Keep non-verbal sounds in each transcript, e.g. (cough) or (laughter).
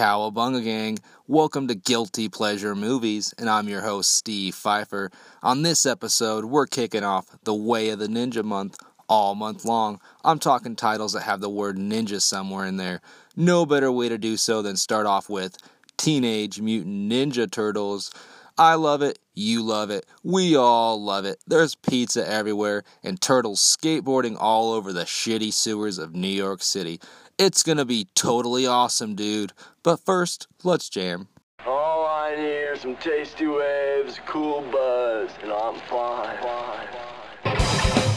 Cowabunga Gang. Welcome to Guilty Pleasure Movies, and I'm your host, Steve Pfeifer. On this episode, we're kicking off the Way of the Ninja month all month long. I'm talking titles that have the word ninja somewhere in there. No better way to do so than start off with Teenage Mutant Ninja Turtles. I love it, you love it, we all love it. There's pizza everywhere and turtles skateboarding all over the shitty sewers of New York City. It's gonna be totally awesome, dude. But first, let's jam. All I need are some tasty waves, cool buzz, and I'm fine. fine.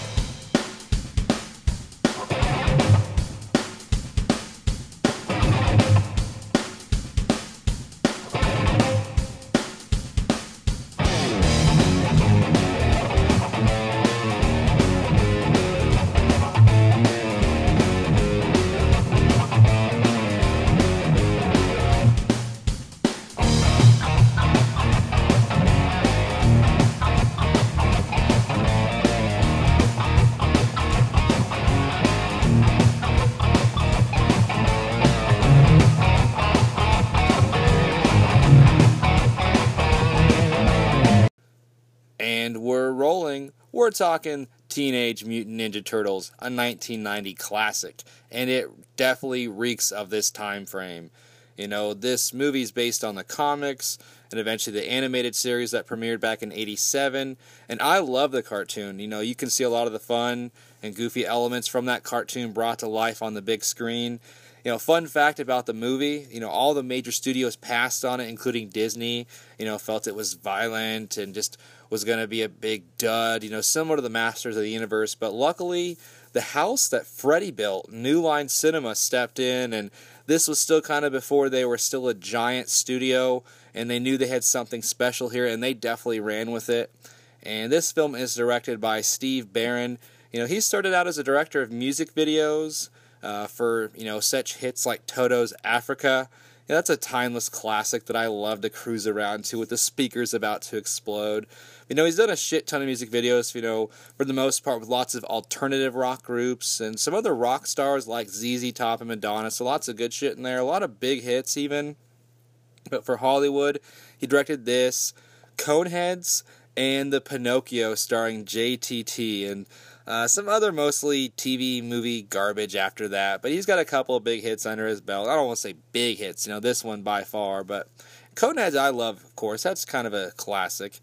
And we're rolling. We're talking Teenage Mutant Ninja Turtles, a 1990 classic, and it definitely reeks of this time frame. You know, this movie is based on the comics and eventually the animated series that premiered back in 87. And I love the cartoon. You know, you can see a lot of the fun and goofy elements from that cartoon brought to life on the big screen. You know, fun fact about the movie, you know, all the major studios passed on it, including Disney, you know, felt it was violent and just was going to be a big dud, you know, similar to the Masters of the Universe. But luckily, the house that Freddy built, New Line Cinema, stepped in, and this was still kind of before they were still a giant studio, and they knew they had something special here, and they definitely ran with it. And this film is directed by Steve Barron. You know, he started out as a director of music videos uh, for, you know, such hits like Toto's Africa. Yeah, that's a timeless classic that I love to cruise around to with the speakers about to explode. You know, he's done a shit ton of music videos, you know, for the most part with lots of alternative rock groups and some other rock stars like ZZ Top and Madonna. So lots of good shit in there, a lot of big hits even. But for Hollywood, he directed this, Coneheads, and the Pinocchio starring JTT and uh, some other mostly TV movie garbage after that, but he's got a couple of big hits under his belt. I don't want to say big hits, you know, this one by far, but Coneheads I love, of course. That's kind of a classic.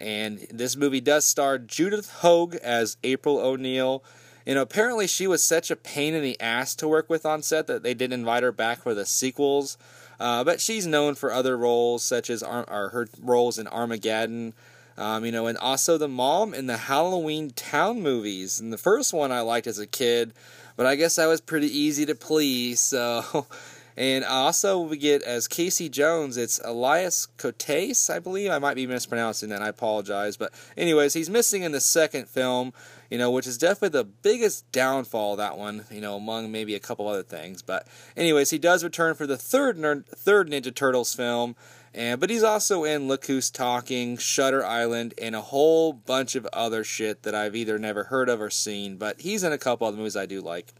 And this movie does star Judith Hoag as April O'Neil. You know, apparently she was such a pain in the ass to work with on set that they didn't invite her back for the sequels. Uh, but she's known for other roles, such as Ar- her roles in Armageddon, um, you know, and also the mom in the Halloween Town movies. And the first one I liked as a kid, but I guess I was pretty easy to please. So, (laughs) and also we get as Casey Jones, it's Elias Cotes, I believe. I might be mispronouncing that. I apologize, but anyways, he's missing in the second film. You know, which is definitely the biggest downfall that one. You know, among maybe a couple other things. But anyways, he does return for the third third Ninja Turtles film. And but he's also in Look Who's Talking, Shutter Island, and a whole bunch of other shit that I've either never heard of or seen. But he's in a couple other movies I do like.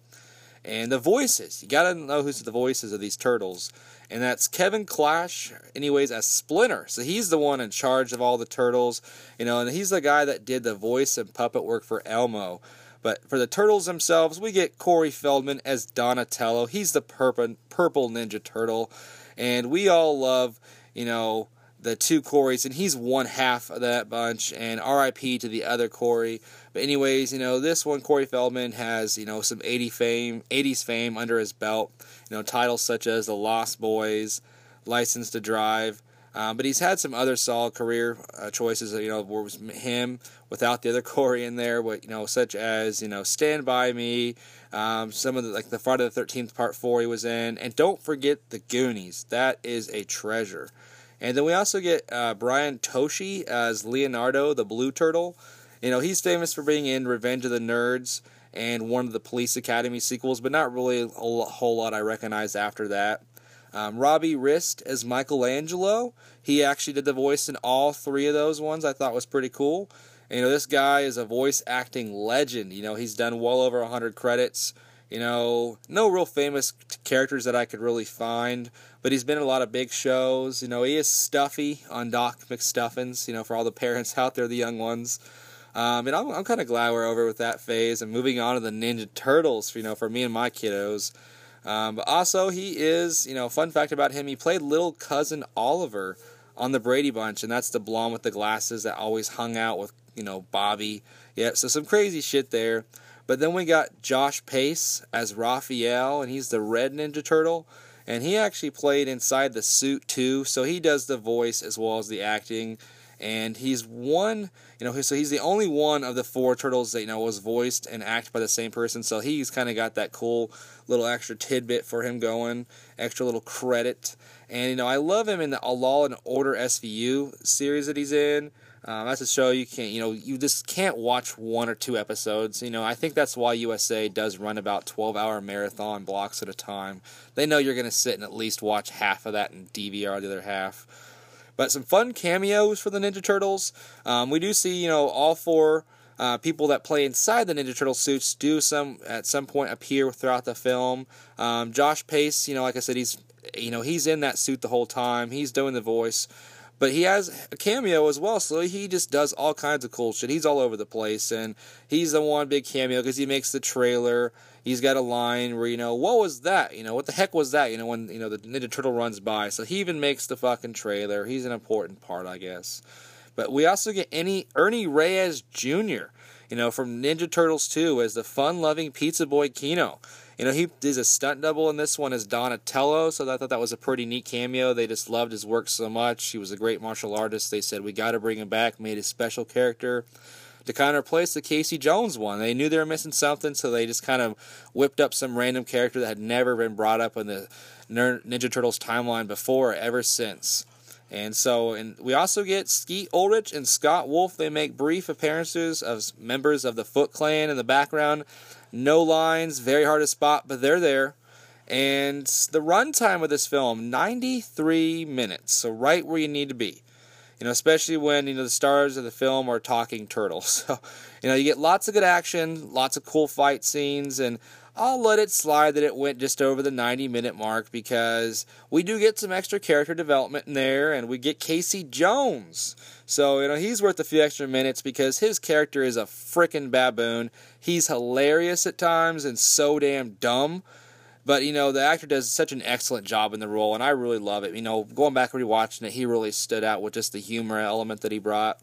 And the voices, you gotta know who's the voices of these turtles. And that's Kevin Clash, anyways, as Splinter. So he's the one in charge of all the turtles, you know, and he's the guy that did the voice and puppet work for Elmo. But for the turtles themselves, we get Corey Feldman as Donatello. He's the purple, purple Ninja Turtle. And we all love you know, the two Corys, and he's one half of that bunch, and RIP to the other Corey. But anyways, you know, this one, Corey Feldman, has, you know, some 80 fame, 80s fame under his belt. You know, titles such as The Lost Boys, License to Drive. Um, but he's had some other solid career uh, choices, you know, was him without the other (laughs) Corey in there, what, you know, such as, you know, Stand By Me, um, some of the, like the Friday the 13th Part 4 he was in, and don't forget The Goonies. That is a treasure. And then we also get uh, Brian Tochi as Leonardo, the Blue Turtle. You know, he's famous for being in Revenge of the Nerds and one of the Police Academy sequels, but not really a whole lot I recognize after that. Um, Robbie Rist as Michelangelo. He actually did the voice in all three of those ones. I thought was pretty cool. And, you know, this guy is a voice acting legend. You know, he's done well over 100 credits. You know, no real famous characters that I could really find, but he's been in a lot of big shows. You know, he is Stuffy on Doc McStuffins. You know, for all the (laughs) parents out there, the young ones. Um, and I'm, I'm kind of glad we're over with that phase and moving on to the Ninja Turtles. You know, for me and my kiddos. Um, but also, he is, you know, fun fact about him, he played little cousin Oliver on the Brady Bunch, and that's the blonde with the glasses that always hung out with, you know, Bobby. Yeah, so some crazy shit there. But then we got Josh Pais as Raphael, and he's the red Ninja Turtle. And he actually played inside the suit too, so he does the voice as well as the acting. And he's one, you know, so he's the only one of the four turtles that you know was voiced and acted by the same person. So he's kind of got that cool little extra tidbit for him going, extra little credit. And you know, I love him in the Law and Order SVU series that he's in. Um, that's a show you can't, you know, you just can't watch one or two episodes. You know, I think that's why USA does run about 12 hour marathon blocks at a time. They know you're going to sit and at least watch half of that and DVR the other half. But some fun cameos for the Ninja Turtles. Um, we do see, you know, all four uh, people that play inside the Ninja Turtle suits do some at some point appear throughout the film. Um, Josh Pais, you know, like I said, he's you know he's in that suit the whole time. He's doing the voice. But he has a cameo as well, so he just does all kinds of cool shit. He's all over the place, and he's the one big cameo because he makes the trailer. He's got a line where you know, what was that? You know, what the heck was that? You know, when you know the Ninja Turtle runs by, so he even makes the fucking trailer. He's an important part, I guess. But we also get any Ernie Reyes Jr. You know, from Ninja Turtles 2 as the fun-loving pizza boy Keno. You know, he is a stunt double in this one as Donatello, so I thought that was a pretty neat cameo. They just loved his work so much. He was a great martial artist. They said, we got to bring him back, made a special character to kind of replace the Casey Jones one. They knew they were missing something, so they just kind of whipped up some random character that had never been brought up in the Ninja Turtles timeline before, ever since. And so, and we also get Skeet Ulrich and Scott Wolf. They make brief appearances as members of the Foot Clan in the background. No lines, very hard to spot, but they're there. And the runtime of this film, 93 minutes, so right where you need to be. You know, especially when you know the stars of the film are talking turtles. (laughs) So, you know, you get lots of good action, lots of cool fight scenes, and I'll let it slide that it went just over the 90 minute mark because we do get some extra character development in there and we get Casey Jones. So, you know, he's worth a few extra minutes because his character is a freaking baboon. He's hilarious at times and so damn dumb. But, you know, the actor does such an excellent job in the role and I really love it. You know, going back and rewatching it, he really stood out with just the humor element that he brought.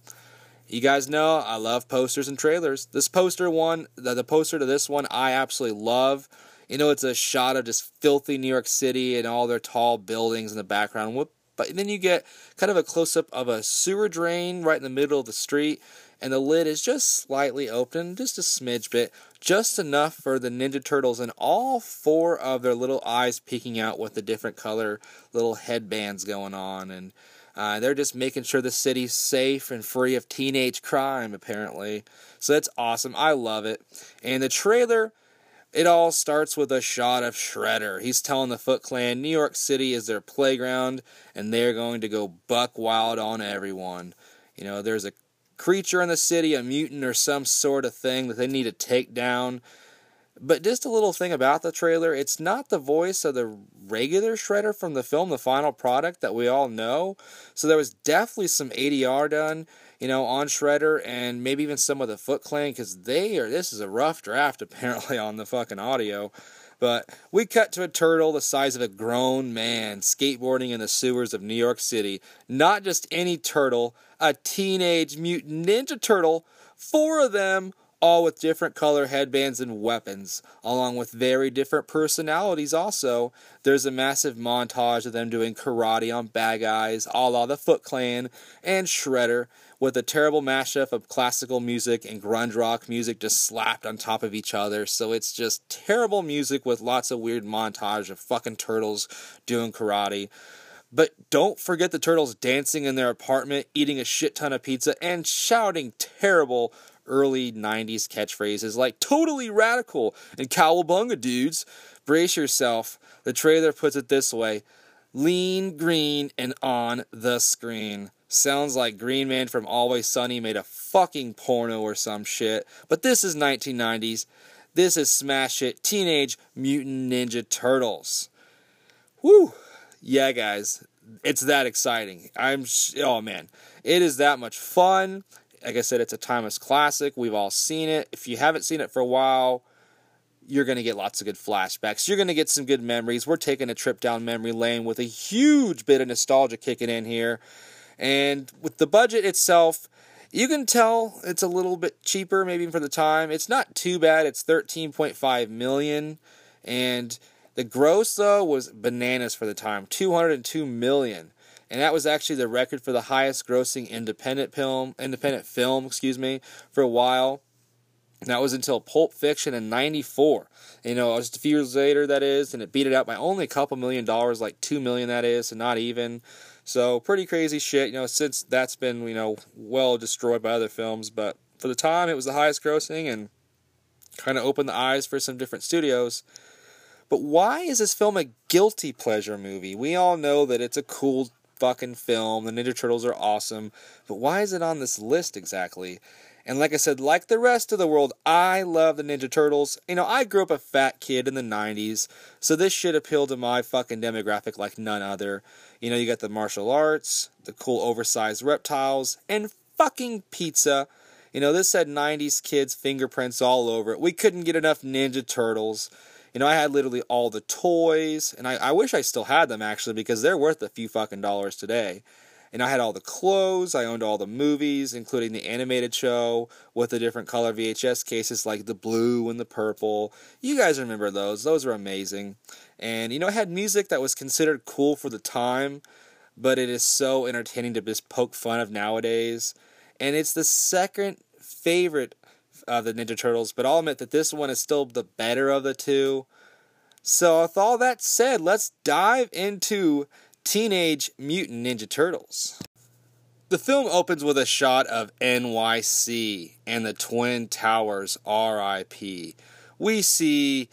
You guys know I love posters and trailers. This poster one, the, the poster to this one, I absolutely love. You know, it's a shot of just filthy New York City and all their tall buildings in the background. But then you get kind of a close up of a sewer drain right in the middle of the street, and the lid is just slightly open, just a smidge bit, just enough for the Ninja Turtles and all four of their little eyes peeking out with the different color little headbands going on. And uh, they're just making sure the city's safe and free of teenage crime, apparently. So that's awesome. I love it. And the trailer, it all starts with a shot of Shredder. He's telling the Foot Clan New York City is their playground, and they're going to go buck wild on everyone. You know, there's a creature in the city, a mutant or some sort of thing that they need to take down. But just a little thing about the trailer, it's not the voice of the regular Shredder from the film, the final product that we all know. So there was definitely some ADR done, you know, on Shredder and maybe even some of the Foot Clan because they are, this is a rough draft (laughs) apparently on the fucking audio. But we cut to a turtle the size of a grown man skateboarding in the sewers of New York City. Not just any turtle, a teenage mutant ninja turtle. Four of them all with different color headbands and weapons, along with very different personalities also. There's a massive montage of them doing karate on bad guys, a la the Foot Clan and Shredder, with a terrible mashup of classical music and grunge rock music just slapped on top of each other. So it's just terrible music with lots of weird montage of fucking turtles doing karate. But don't forget the turtles dancing in their apartment, eating a shit ton of pizza, and shouting terrible early 90s catchphrases like totally radical and cowabunga dudes. Brace yourself. The trailer puts it this way lean green and on the screen. Sounds like Green Man from Always Sunny made a fucking porno or some shit. But this is 1990s. This is Smash It Teenage Mutant Ninja Turtles. Woo! yeah, guys, it's that exciting. I'm oh man, it is that much fun. Like I said, it's a timeless classic. We've all seen it. If you haven't seen it for a while, you're going to get lots of good flashbacks. You're going to get some good memories. We're taking a trip down memory lane with a huge bit of nostalgia kicking in here. And with the budget itself, you can tell it's a little bit cheaper maybe for the time. It's not too bad. It's 13.5 million and the gross though was bananas for the time, 202 million. And that was actually the record for the highest grossing independent film, independent film, excuse me, for a while. And that was until Pulp Fiction in 94. You know, just a few years later that is, and it beat it out by only a couple million dollars, like 2 million that is, and not even. So pretty crazy shit, you know, since that's been, you know, well destroyed by other films, but for the time it was the highest grossing and kind of opened the eyes for some different studios. But why is this film a guilty pleasure movie? We all know that it's a cool fucking film. The Ninja Turtles are awesome. But why is it on this list exactly? And like I said, like the rest of the world, I love the Ninja Turtles. You know, I grew up a fat kid in the 90s, so this should appeal to my fucking demographic like none other. You know, you got the martial arts, the cool oversized reptiles, and fucking pizza. You know, this had 90s kids' fingerprints all over it. We couldn't get enough Ninja Turtles. You know, I had literally all the toys, and I, I wish I still had them actually because they're worth a few fucking dollars today. And I had all the clothes, I owned all the movies, including the animated show with the different color VHS cases like the blue and the purple. You guys remember those, those were amazing. And, you know, I had music that was considered cool for the time, but it is so entertaining to just poke fun of nowadays. And it's the second favorite of the Ninja Turtles, but I'll admit that this one is still the better of the two. So, with all that said, let's dive into Teenage Mutant Ninja Turtles. The film opens with a shot of NYC and the Twin Towers RIP. We see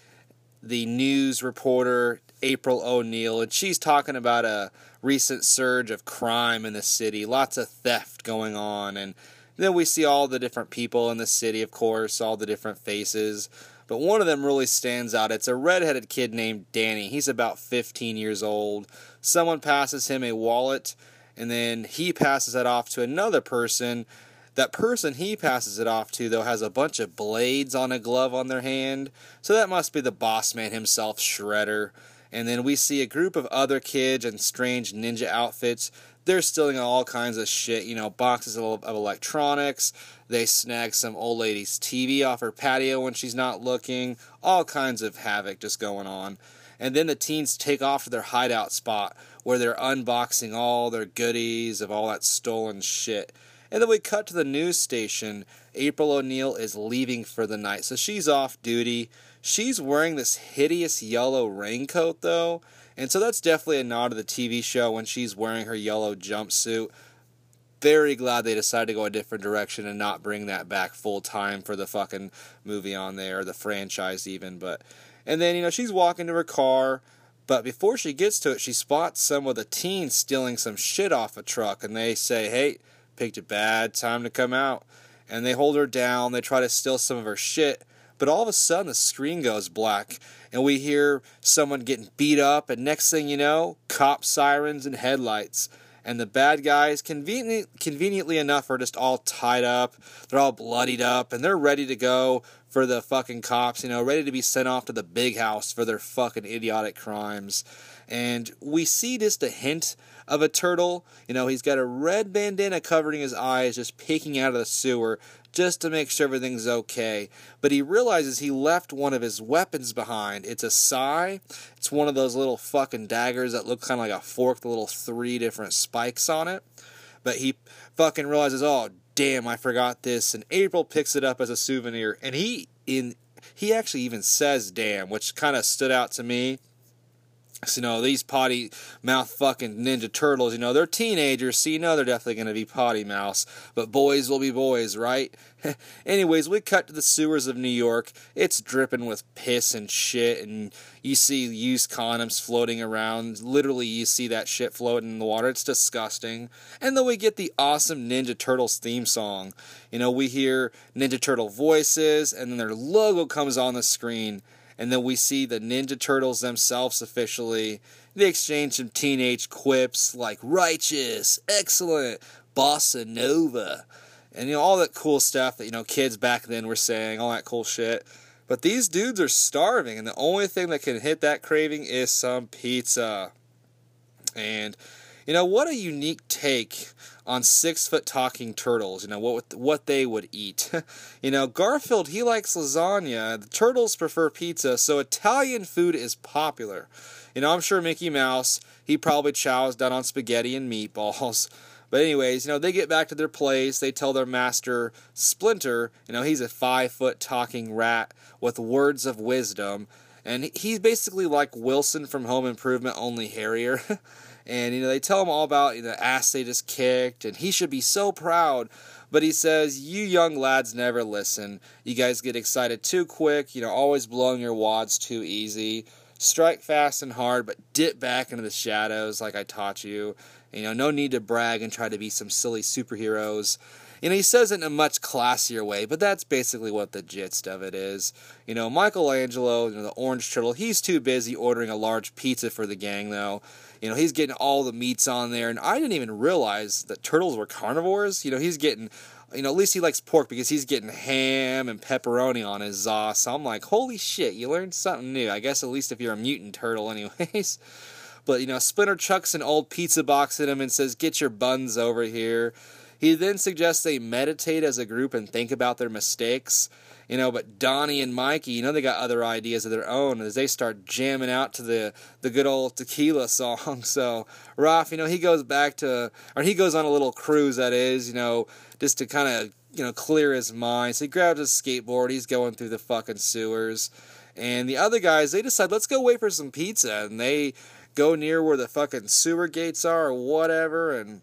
the news reporter April O'Neil, and she's talking about a recent surge of crime in the city, lots of theft going on, and then we see all the different people in the city, of course, all the different faces. But one of them really stands out. It's a redheaded kid named Danny. He's about 15 years old. Someone passes him a wallet, and then he passes it off to another person. That person he passes it off to, though, has a bunch of blades on a glove on their hand. So that must be the boss man himself, Shredder. And then we see a group of other kids in strange ninja outfits they're stealing all kinds of shit, you know, boxes of, of electronics. They snag some old lady's TV off her patio when she's not looking. All kinds of havoc just going on. And then the teens take off to their hideout spot where they're unboxing all their goodies of all that stolen shit. And then we cut to the news station. April O'Neil is leaving for the night, so she's off duty. She's wearing this hideous yellow raincoat, though, and so that's definitely a nod to the TV show when she's wearing her yellow jumpsuit. Very glad they decided to go a different direction and not bring that back full time for the fucking movie on there, or the franchise even. But and then you know she's walking to her car, but before she gets to it, she spots some of the teens stealing some shit off a truck, and they say, "Hey, picked a bad time to come out." And they hold her down. They try to steal some of her shit but all of a sudden, the screen goes black, and we hear someone getting beat up, and next thing you know, cop sirens and headlights. And the bad guys, convenient, conveniently enough, are just all tied up. They're all bloodied up, and they're ready to go for the fucking cops, you know, ready to be sent off to the big house for their fucking idiotic crimes. And we see just a hint of a turtle. You know, he's got a red bandana covering his eyes, just peeking out of the sewer, just to make sure everything's okay. But he realizes he left one of his weapons behind. It's a sai. It's one of those little fucking daggers that look kind of like a fork, the little three different spikes on it. But he fucking realizes, oh damn, I forgot this. And April picks it up as a souvenir, and he in he actually even says damn, which kind of stood out to me you know, these potty mouth fucking Ninja Turtles, you know, they're teenagers, so you know they're definitely going to be potty mouths. But boys will be boys, right? (laughs) Anyways, we cut to the sewers of New York. It's dripping with piss and shit, and you see used condoms floating around. Literally, you see that shit floating in the water. It's disgusting. And then we get the awesome Ninja Turtles theme song. You know, we hear Ninja Turtle voices, and then their logo comes on the screen And then we see the Ninja Turtles themselves officially. They exchange some teenage quips like righteous, excellent, bossa nova, and you know all that cool stuff that you know kids back then were saying, all that cool shit. But these dudes are starving, and the only thing that can hit that craving is some pizza. And you know what a unique take on six foot talking turtles. You know what what they would eat. (laughs) you know Garfield he likes lasagna. The turtles prefer pizza, so Italian food is popular. You know I'm sure Mickey Mouse he probably chows down on spaghetti and meatballs. (laughs) But anyways, you know, they get back to their place. They tell their master Splinter, you know, he's a five foot talking rat with words of wisdom, and he's basically like Wilson from Home Improvement, only hairier. (laughs) and you know, they tell him all about the ass they just kicked, and he should be so proud. But he says, You young lads never listen. You guys get excited too quick, you know, always blowing your wads too easy. Strike fast and hard, but dip back into the shadows like I taught you. You know, no need to brag and try to be some silly superheroes. You know, he says it in a much classier way, but that's basically what the gist of it is. You know, Michelangelo, you know, the orange turtle, he's too busy ordering a large pizza for the gang, though. You know, he's getting all the meats on there, and I didn't even realize that turtles were carnivores. You know, he's getting, you know, at least he likes pork because he's getting ham and pepperoni on his sauce. So I'm like, holy shit, you learned something new. I guess at least if you're a mutant turtle, (laughs) anyways. But, you know, Splinter chucks an old pizza box at him and says, Get your buns over here. He then suggests they meditate as a group and think about their mistakes. You know, but Donnie and Mikey, you know, they got other ideas of their own as they start jamming out to the, the good old tequila (laughs) song. So, Raph, you know, he goes back to, or he goes on a little cruise, that is, you know, just to kind of, you know, clear his mind. So he grabs his skateboard, he's going through the fucking sewers. And the other guys, they decide, let's go wait for some pizza. And they go near where the fucking sewer gates are or whatever and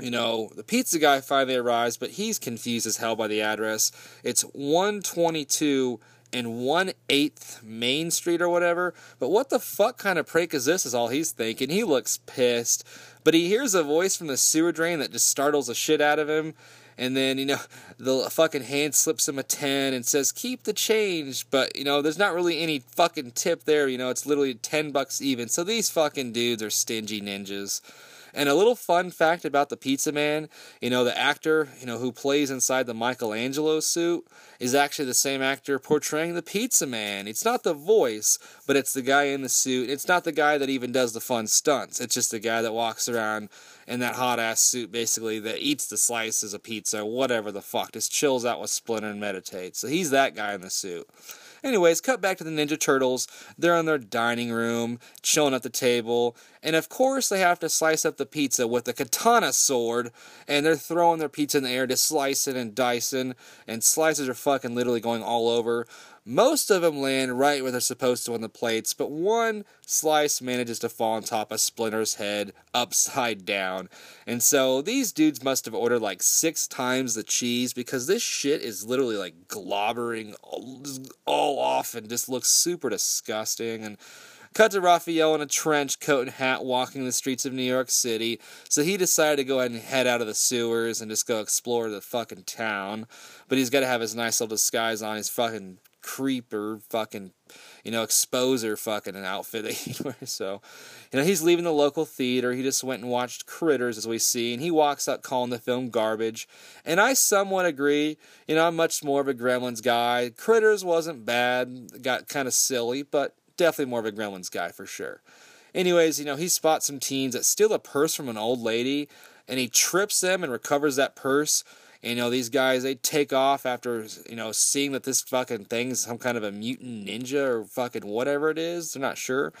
you know, the pizza guy finally arrives, but he's confused as hell by the address. It's 122 and 1 8th Main Street or whatever. But what the fuck kind of prank is this, is all he's thinking. He looks pissed. But he hears a voice from the sewer drain that just startles the shit out of him and then you know (laughs) the fucking hand slips him a 10 and says keep the change but you know there's not really any fucking tip there you know it's literally 10 bucks even so these fucking dudes are stingy ninjas and a little fun fact about the Pizza Man, you know, the actor, you know, who plays inside the Michelangelo suit is actually the same actor portraying the Pizza Man. It's not the voice, but it's the guy in the suit. It's not the guy that even does the fun stunts. It's just the guy that walks around in that hot ass suit, basically, that eats the slices of pizza, whatever the fuck, just chills out with Splinter and meditates. So he's that guy in the suit. Anyways, cut back to the Ninja Turtles. They're in their dining room, chilling at the table, and of course they have to slice up the pizza with a katana sword, and they're throwing their pizza in the air to slice it and dice it, and slices are fucking literally going all over. Most of them land right where they're supposed to on the plates, but one slice manages to fall on top of Splinter's head upside down. And so these dudes must have ordered like six times the cheese because this shit is literally like globbering all, off and just looks super disgusting. And Cut to Raphael in a trench coat and hat walking the streets of New York City. So he decided to go ahead and head out of the sewers and just go explore the fucking town. But he's got to have his nice little disguise on. His fucking creeper fucking you know exposer fucking an outfit that he (laughs) wears. So you know he's leaving the local theater. He just went and watched critters as we see and he walks out calling the film garbage. And i somewhat agree. You know i'm much more of a gremlins guy. Critters wasn't bad. Got kind of silly but definitely more of a gremlins guy for sure. Anyways you know he spots some teens that steal a purse from an old lady and he trips them and recovers that purse you know, these guys, they take off after, you know, seeing that this fucking thing's some kind of a mutant ninja or fucking whatever it is. They're not sure.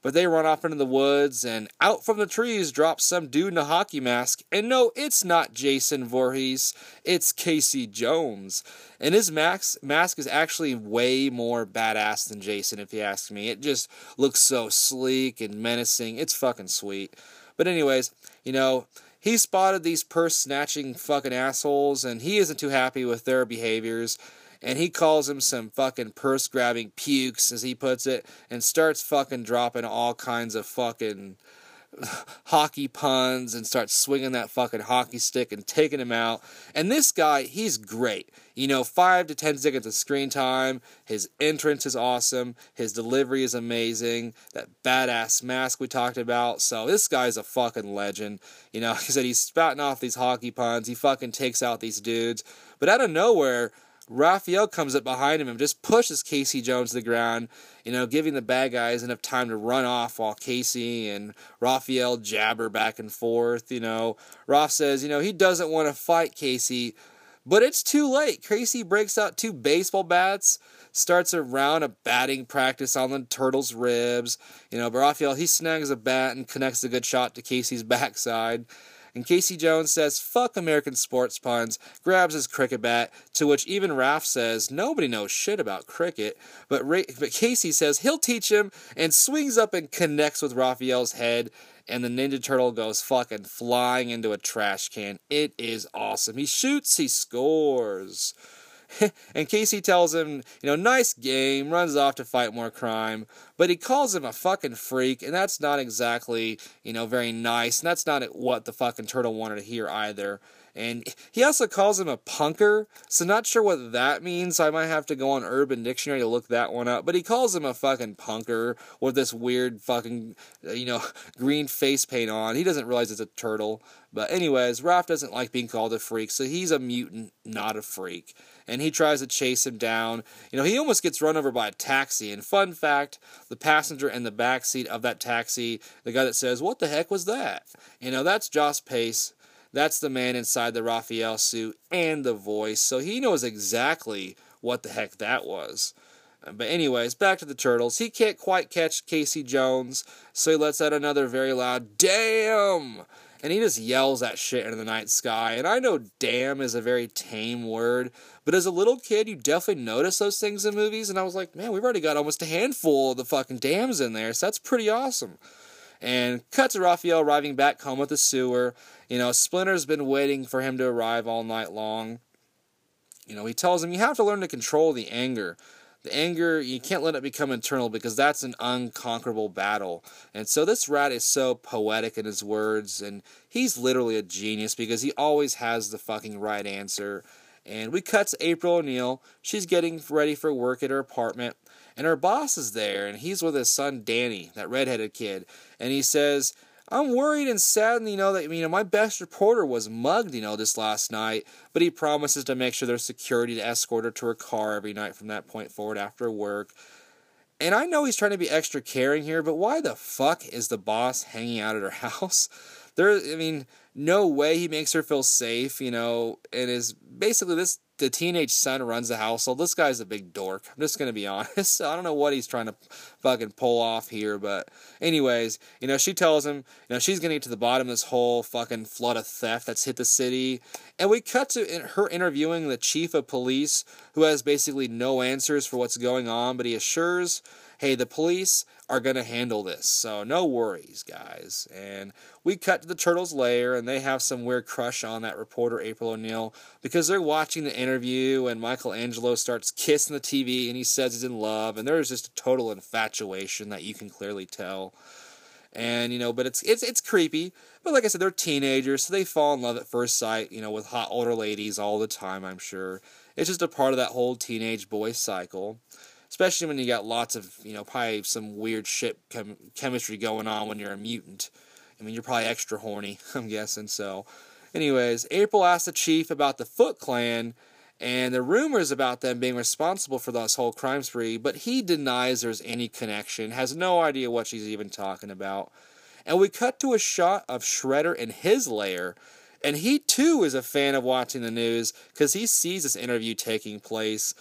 But they run off into the woods, and out from the trees drops some dude in a hockey mask. And no, it's not Jason Voorhees, it's Casey Jones. And his mask, mask is actually way more badass than Jason, if you ask me. It just looks so sleek and menacing. It's fucking sweet. But, anyways, you know, he spotted these purse snatching fucking assholes and he isn't too happy with their behaviors and he calls him some fucking purse grabbing pukes as he puts it and starts fucking dropping all kinds of fucking hockey puns and starts swinging that fucking hockey stick and taking him out. And this guy, he's great. You know, five to ten seconds of screen time. His entrance is awesome. His delivery is amazing. That badass mask we talked about. So this guy's a fucking legend. You know, (laughs) he said, he's spouting off these hockey puns. He fucking takes out these dudes. But out of nowhere, Raphael comes up behind him and just pushes Casey Jones to the ground, you know, giving the bad guys enough time to run off while Casey and Raphael jabber back and forth. You know, Raph says, you know, he doesn't want to fight Casey, but it's too late. Casey breaks out two baseball bats, starts a round of batting practice on the turtle's ribs. You know, but Raphael, he snags a bat and connects a good shot to Casey's (laughs) backside. And Casey Jones says, fuck American sports puns, grabs his cricket bat, to which even Raph says, nobody knows shit about cricket. But, but Casey says he'll teach him and swings up and connects with Raphael's head. And the Ninja Turtle goes fucking flying into a trash can. It is awesome. He shoots, he scores. (laughs) and Casey tells him, you know, nice game, runs off to fight more crime, but he calls him a fucking freak, and that's not exactly, you know, very nice, and that's not what the fucking turtle wanted to hear either. And he also calls him a punker, so not sure what that means. I might have to go on Urban Dictionary to look that one up. But he calls him a fucking punker with this weird fucking, uh, you know, (laughs) green face paint on. He doesn't realize it's a turtle. But anyways, Raph doesn't like being called a freak, so he's a mutant, not a freak. And he tries to chase him down. You know, he almost gets run over by a taxi. And fun fact, the passenger in the back seat of that taxi, the guy that says, "What the heck was that?" You know, that's Joss Pace that's the man inside the Raphael suit and the voice, so he knows exactly what the heck that was. But anyways, back to the turtles. He can't quite catch Casey Jones, so he lets out another very loud "damn," and he just yells that shit into the night sky. And I know "damn" is a very tame word, but as a little kid, you definitely notice those things in movies. And I was like, man, we've already got almost a handful of the fucking damns in there, so that's pretty awesome. And cut to Raphael arriving back home with the sewer. You know, Splinter's been waiting for him to arrive all night long. You know, he tells him, You have to learn to control the anger. The anger, you can't let it become internal because that's an unconquerable battle. And so this rat is so poetic in his words, and he's literally a genius because he always has the fucking right answer. And we cut to April O'Neil. She's getting ready for work at her apartment and her boss is there, and he's with his son Danny, that redheaded kid, and he says, I'm worried and saddened, you know, that you know my best reporter was mugged, you know, this last night. But he promises to make sure there's security to escort her to her car every night from that point forward after work. And I know he's trying to be extra caring here, but why the fuck is the boss hanging out at her (laughs) house? There, I mean, no way he makes her feel safe, you know, and is basically this the teenage son runs the household. This guy's a big dork. I'm just gonna be (laughs) honest. I don't know what he's trying to fucking pull off here, but anyways, you know, she tells him, you know, she's gonna get to the bottom of this whole fucking flood of theft that's hit the city. And we cut to her interviewing the chief of police, who has basically no answers for what's going on, but he assures hey, the police are going to handle this. So no worries, guys. And we cut to the Turtles' lair, and they have some weird crush on that reporter, April O'Neil, because they're watching the interview, and Michelangelo starts kissing the TV, and he says he's in love, and there's just a total infatuation that you can clearly tell. And you know, but it's it's it's creepy. But like I said, they're teenagers, so they fall in love at first sight. You know, with hot older ladies all the time. I'm sure it's just a part of that whole teenage boy cycle especially when you got lots of you know probably some weird shit chem- chemistry going on when you're a mutant. I mean, you're probably extra horny, (laughs) I'm guessing. So, anyways, April asked the chief about the Foot Clan and the rumors about them being responsible for this whole crime spree, but he denies there's any connection, has no idea what she's even talking about. And we cut to a shot of Shredder in his lair, and he too is a fan of watching the news because he sees this interview taking place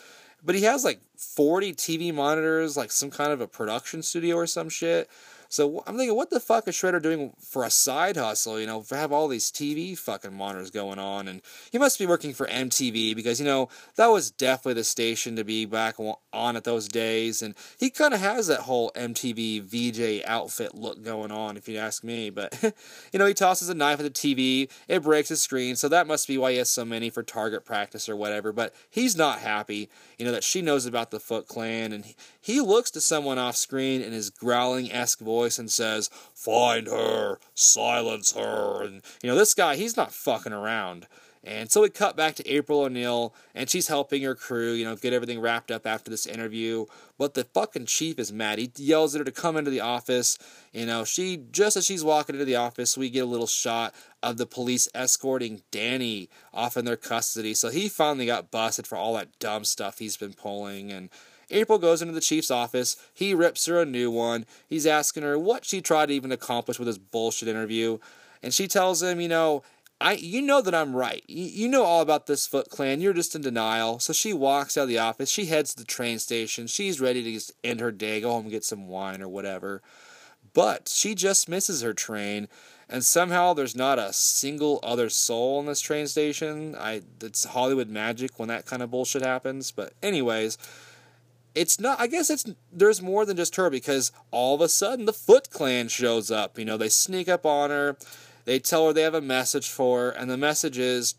but he has like 40 TV monitors, like some kind of a production studio or some shit. So I'm thinking, what the fuck is Shredder doing for a side hustle? You know, have all these TV fucking monitors going on, and he must be working for MTV because you know that was definitely the station to be back on at those days, and he kind of has that whole MTV VJ outfit look going on, if you ask me. But (laughs) you know, he tosses a knife at the TV, it breaks the screen, so that must be why he has so many for target practice or whatever. But he's not happy, you know, that she knows about the Foot Clan, and looks to someone off screen in his growling esque voice and says, Find her, silence her. And, you know, this guy, he's not fucking around. And so we cut back to April O'Neil, and she's helping her crew, you know, get everything wrapped up after this interview. But the fucking chief is mad. He yells at her to come into the office. You know, she just as she's walking into the office, we get a little shot of the police escorting Danny off in their custody. So he finally got busted for all that dumb stuff he's been pulling. And April goes into the chief's office. He rips her a new one. He's asking her what she tried to even accomplish with this bullshit interview. And she tells him, you know, I you know that I'm right. You, you know all about this Foot Clan. You're just in denial. So she walks out of the office. She heads to the train station. She's ready to just end her day, go home and get some wine or whatever. But she just misses her train, and somehow there's not a single other soul in this train station. I it's Hollywood magic when that kind of bullshit happens. But anyways, it's not. I guess it's there's more than just her because all of a sudden the Foot Clan shows up. You know, they sneak up on her they tell her they have a message for her, and the message is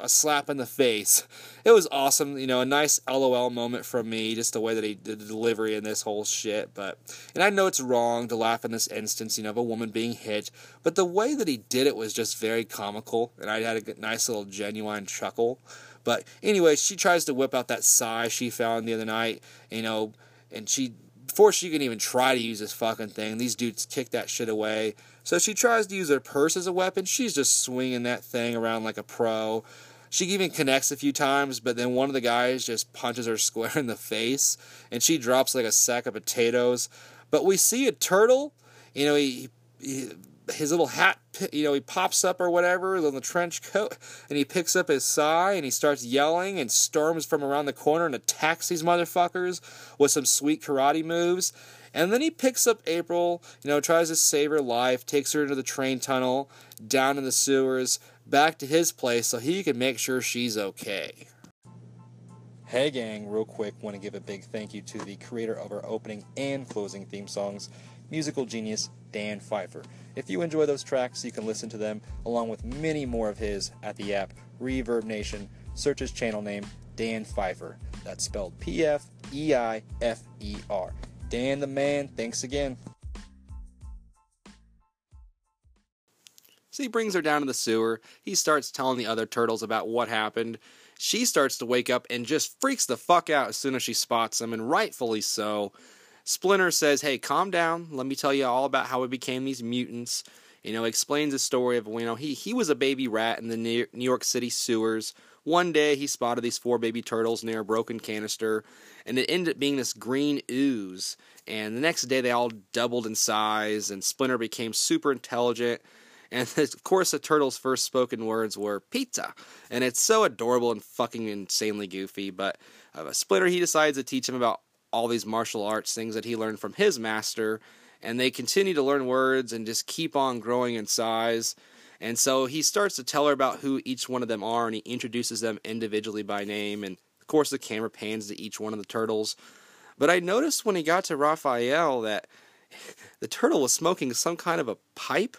a slap in the face. It was awesome, you know, a nice LOL moment from me, just the way that he did the delivery in this whole shit. But, and I know it's wrong to laugh in this instance, you know, of a woman being hit, but the way that he did it was just very comical, and I had a nice little genuine chuckle. But anyway, she tries to whip out that sai she found the other night, you know, and she before she can even try to use this fucking thing, these dudes kick that shit away. So she tries to use her purse as a weapon. She's just swinging that thing around like a pro. She even connects a few times, but then one of the guys just punches her (laughs) square in the face, and she drops like a sack of potatoes. But we see a turtle. You know, he, he his little hat, you know, he pops up or whatever on the trench coat, and he picks up his sai and he starts yelling and storms from around the corner and attacks these motherfuckers with some sweet karate moves. And then he picks up April, you know, tries to save her life, takes her into the train tunnel, down in the sewers, back to his place so he can make sure she's okay. Hey gang, real quick, want to give a big thank you to the creator of our opening and closing theme songs, musical genius Dan Pfeifer. If you enjoy those tracks, you can listen to them along with many more of his at the app Reverb Nation. Search his channel name, Dan Pfeifer. That's spelled P F E I F E R. Dan the man, thanks again. So he brings her down to the sewer. He starts telling the other turtles about what happened. She starts to wake up and just freaks the fuck out as soon as she spots him, and rightfully so. Splinter says, Hey, calm down. Let me tell you all about how we became these mutants. You know, explains the story of, you know, he, he was a baby rat in the New York City sewers. One day he spotted these four baby turtles near a broken canister, and it ended up being this green ooze. And the next day they all doubled in size, and Splinter became super intelligent. And (laughs) of course, the turtles' first spoken words were pizza. And it's so adorable and fucking insanely goofy. But uh, Splinter, he decides to teach him about all these martial arts things that he learned from his master, and they continue to learn words and just keep on growing in size. And so he starts to tell her about who each one of them are, and he introduces them individually by name. And of course, the camera pans to each one of the turtles. But I noticed when he got to Raphael that (laughs) the turtle was smoking some kind of a pipe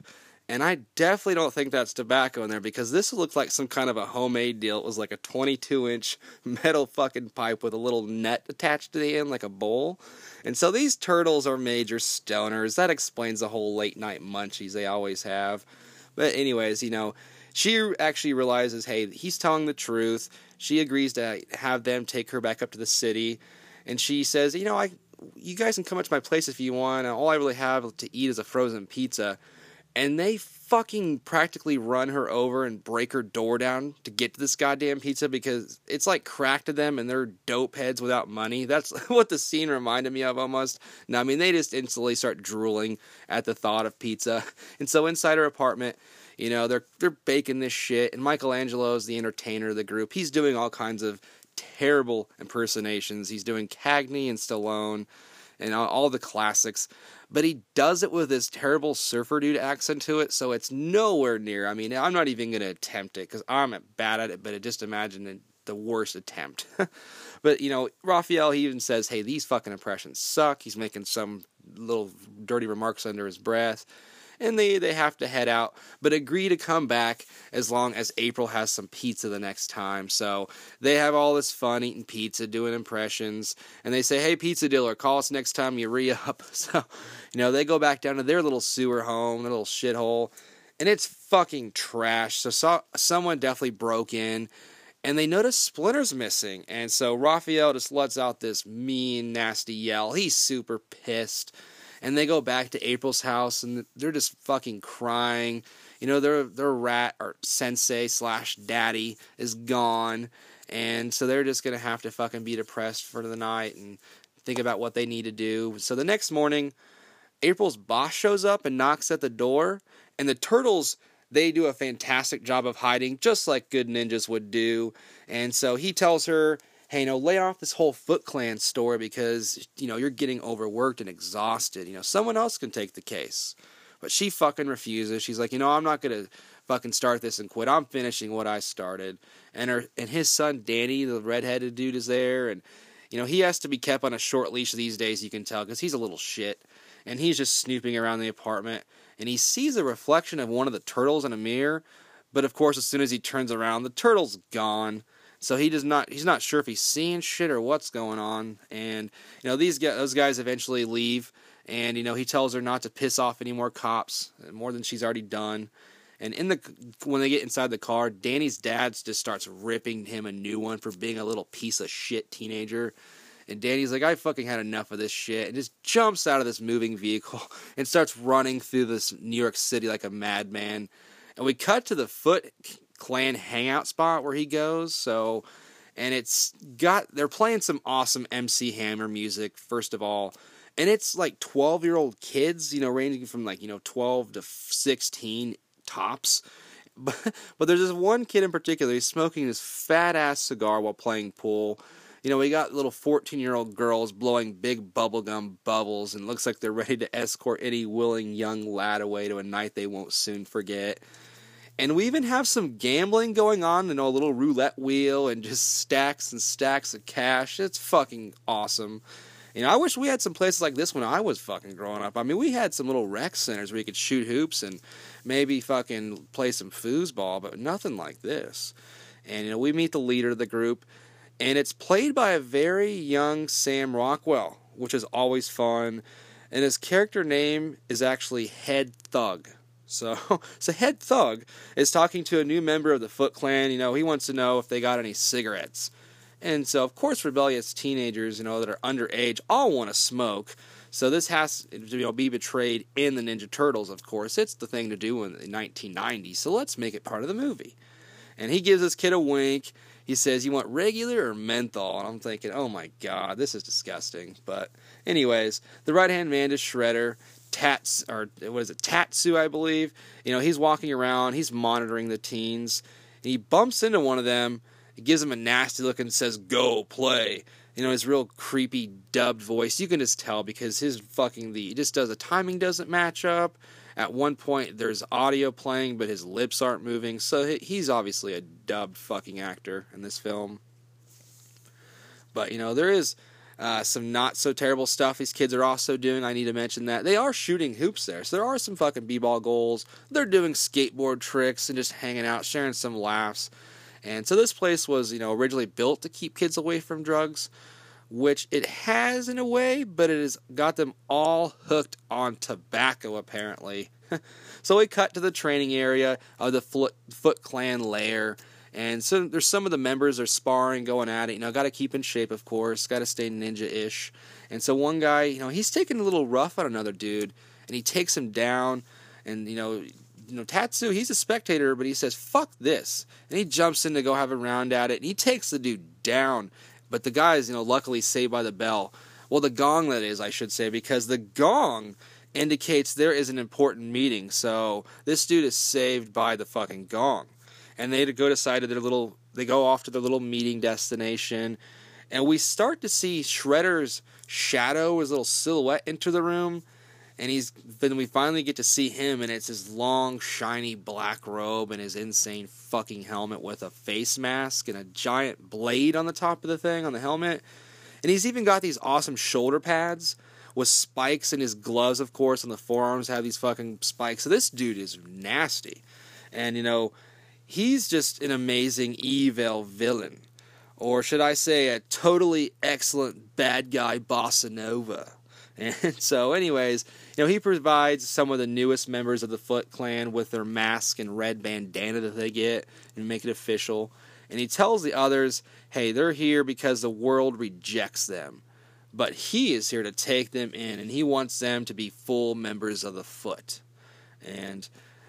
and I definitely don't think that's tobacco in there because this looked like some kind of a homemade deal. It was like a 22 inch (laughs) metal fucking pipe with a little net attached to the end, like a bowl. And so these turtles are major stoners. That explains the whole late night munchies they always have. But, anyways, you know, she actually realizes, hey, he's telling the truth. She agrees to have them take her back up to the city. And she says, you know, I, you guys can come up to my place if you want. All I really have to eat is a frozen pizza and they fucking practically run her over and break her door down to get to this goddamn pizza because it's like cracked to them and they're dope heads without money. That's (laughs) what the scene reminded me of almost. Now, I mean, they just instantly start drooling at the thought of pizza. (laughs) And so inside her apartment, you know, they're they're baking this shit and Michelangelo is the entertainer of the group. He's doing all kinds of terrible impersonations. He's doing Cagney and Stallone and all, the classics but he does it with this terrible surfer dude accent to it, so it's nowhere near. I mean, I'm not even going to attempt it because I'm bad at it, but just imagine the worst attempt. (laughs) but, you know, Raphael, he even says, hey, these fucking impressions suck. He's making some little dirty remarks under his breath. And they, they have to head out, but agree to come back as long as April has some pizza the next time. So they have all this fun eating pizza, doing impressions, and they say, hey, pizza dealer, call us next time you re up. (laughs) So, you know, they go back down to their little sewer home, their little shithole, and it's fucking trash. So, so someone definitely broke in and they notice Splinter's missing. And so Raphael just lets out this mean, nasty yell. He's super pissed. And they go back to April's house and they're just fucking crying. You know, their their rat or sensei slash daddy is gone. And so they're just gonna have to fucking be depressed for the night and think about what they need to do. So the next morning, April's boss shows up and knocks at the door, and the turtles they do a fantastic job of hiding, just like good ninjas would do. And so he tells her, hey, you know, lay off this whole Foot Clan story because, you know, you're getting overworked and exhausted. You know, someone else can take the case. But she fucking refuses. She's like, you know, I'm not going to fucking start this and quit. I'm finishing what I started. And her and his son Danny, the redheaded dude, is there, and you know he has to be kept on a short leash these days. You can tell because he's a little shit, and he's just snooping around the apartment and he sees a reflection of one of the turtles in a mirror. But of course, as soon as he turns around, the turtle's gone. So he does not. He's not sure if he's seeing shit or what's going on. And you know, these guys, those guys eventually leave. And you know, he tells her not to piss off any more cops, more than she's already done. And in the when they get inside the car, Danny's dad just starts ripping him a new one for being a little piece of shit teenager. And Danny's like, I fucking had enough of this shit, and just jumps out of this moving vehicle (laughs) and starts running through this New York City like a madman. And we cut to the Foot Clan hangout spot where he goes. So, and it's got they're playing some awesome MC Hammer music first of all, and it's like twelve year old kids, you know, ranging from like you know twelve to sixteen tops. (laughs) But, but there's this one kid in particular. He's smoking this fat ass cigar while playing pool you know, we got little 14 year old girls blowing big bubblegum bubbles and looks like they're ready to escort any willing young lad away to a night they won't soon forget. And we even have some gambling going on, you know, a little roulette wheel and just stacks and stacks of cash. It's fucking awesome. You know, I wish we had some places like this when I was fucking growing up. I mean, we had some little rec centers where you could shoot hoops and maybe fucking play some foosball, but nothing like this. And, you know, we meet the leader of the group and it's played by a very young Sam Rockwell, which is always fun. And his character name is actually Head Thug. So, (laughs) so Head Thug is talking to a new member of the Foot Clan. You know, he wants to know if they got any cigarettes. And so, of course, rebellious teenagers, you know, that are underage all want to smoke. So this has to you know, be betrayed in the Ninja Turtles, of course. It's the thing to do in the 1990s. So let's make it part of the movie. And he gives this kid a wink he says, You want regular or menthol? And I'm thinking, Oh my God, this is disgusting. But, anyways, the right hand man is Shredder. Tats, or what is it, Tatsu, I believe. You know, he's walking around, he's monitoring the teens. And he bumps into one of them, he gives him a nasty look and says, Go play. You know, his real creepy dubbed voice. You can just tell because his fucking the he just does the timing doesn't match up. At one point, there's audio playing, but his lips aren't moving. So he's obviously a dubbed fucking actor in this film. But, you know, there is uh, some not so terrible stuff these kids are also doing. I need to mention that. They are shooting hoops there. So there are some fucking b ball goals. They're doing skateboard tricks and just hanging out, sharing some laughs. And so this place was, you know, originally built to keep kids away from drugs which it has in a way, but it has got them all hooked on tobacco apparently. (laughs) so we cut to the training area of the Foot Clan lair. And so there's some of the members are sparring, going at it. You know, got to keep in shape, of course. Got to stay ninja-ish. And so one guy, you know, he's taking a little rough on another dude, and he takes him down. And you know, you know, Tatsu, he's a spectator, but he says, "Fuck this," and he jumps in to go have a round at it, and he takes the dude down. But the guy is, you know, luckily saved by the bell. Well, the gong, that is, I should say, because the gong indicates there is an important meeting. So this dude is saved by the fucking gong. And they go to side of their little, they go off to their little meeting destination. And we start to see Shredder's shadow, his little silhouette, enter the room and he's then we finally get to see him and it's his long shiny black robe and his insane fucking helmet with a face mask and a giant blade on the top of the thing on the helmet and he's even got these awesome shoulder pads with spikes in his gloves, of course, and the forearms have these fucking spikes. So this dude is nasty. And, you know, he's just an amazing evil villain. Or should I say, a totally excellent bad guy bossa nova. (laughs) And so, anyways, you know, he provides some of the newest members of the Foot Clan with their mask and red bandana that they get and make it official. And he tells the others, hey, they're here because the world rejects them. But he is here to take them in, and he wants them to be full members of the Foot. And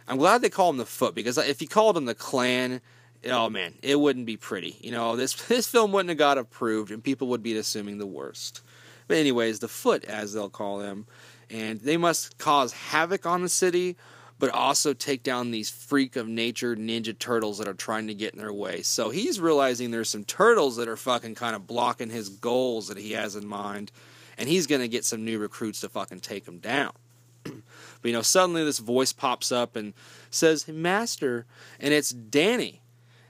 I'm glad they call him the Foot because if you called him the Clan, oh man, it wouldn't be pretty. You know, this (laughs) this film wouldn't have got approved, and people would be assuming the worst. But anyways, the Foot, as they'll call them, and they must cause havoc on the city, but also take down these freak of nature ninja turtles that are trying to get in their way. So he's realizing there's some turtles that are fucking kind of blocking his goals that he has in mind, and he's gonna get some new recruits to fucking take them down. But you know, suddenly this voice pops up and says, "Master," and it's Danny.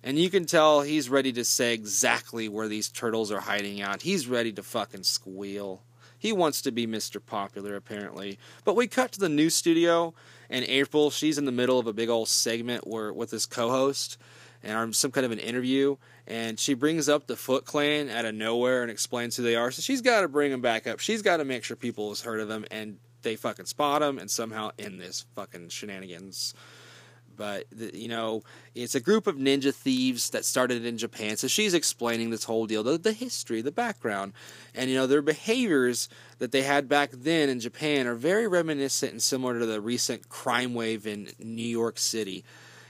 And you can tell he's ready to say exactly where these turtles are hiding out. He's ready to fucking squeal. He wants to be Mr. Popular, apparently. But we cut to the new studio, and April, she's in the middle of a big old segment where with this co-host and some kind of an interview, and she brings up the Foot Clan out of nowhere and explains who they are. So she's got to bring them back up. She's got to make sure people has heard of them, and they fucking spot them and somehow end this fucking shenanigans but the, you know it's a group of ninja thieves that started in Japan. So she's explaining this whole deal, the, the history, the background, and you know their behaviors that they had back then in Japan are very reminiscent and similar to the recent crime wave in New York City.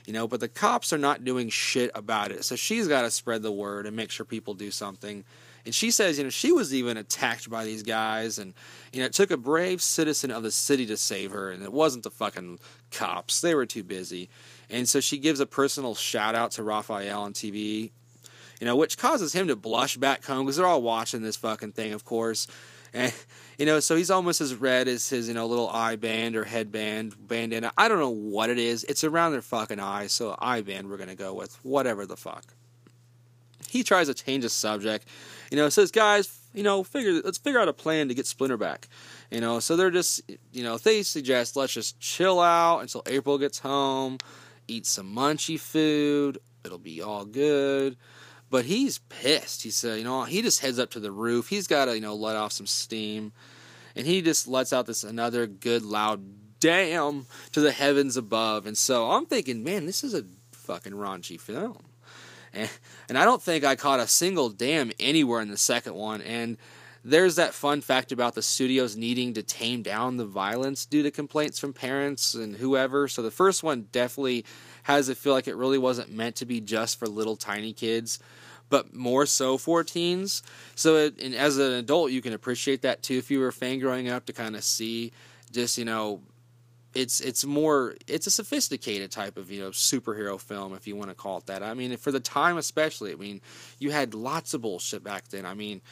You know, but the cops are not doing shit about it. So she's got to spread the word and make sure people do something. And she says, you know, she was even attacked by these guys, and you know, it took a brave citizen of the city to save her, and it wasn't the fucking cops; they were too busy. And so she gives a personal shout out to Raphael on TV, you know, which causes him to blush back home because they're all watching this fucking thing, of course. And (laughs) you know, so he's almost as red as his, you know, little eye band or headband bandana. I don't know what it is. It's around their fucking eyes, so eye band we're gonna go with. Whatever the fuck. He tries to change the subject you know, says, guys, you know, figure let's figure out a plan to get Splinter back. You know, so they're just, you know, they suggest let's just chill out until April gets home, eat some munchy food, it'll be all good. But he's pissed. He said, you know, he just heads up to the roof. He's got to, you know, let off some steam, and he just lets out this another good loud damn to the heavens above. And so I'm thinking, man, this is a fucking raunchy film. And, and I don't think I caught a single damn anywhere in the second one. And there's that fun fact about the studios needing to tame down the violence due to complaints from parents and whoever. So the first one definitely has it feel like it really wasn't meant to be just for little tiny kids, but more so for teens. So it, and as an adult, you can appreciate that too if you were a fan growing up to kind of see just you know it's it's more it's a sophisticated type of you know superhero film if you want to call it that. I mean, for the time especially, I mean, you had lots of bullshit back then. I mean,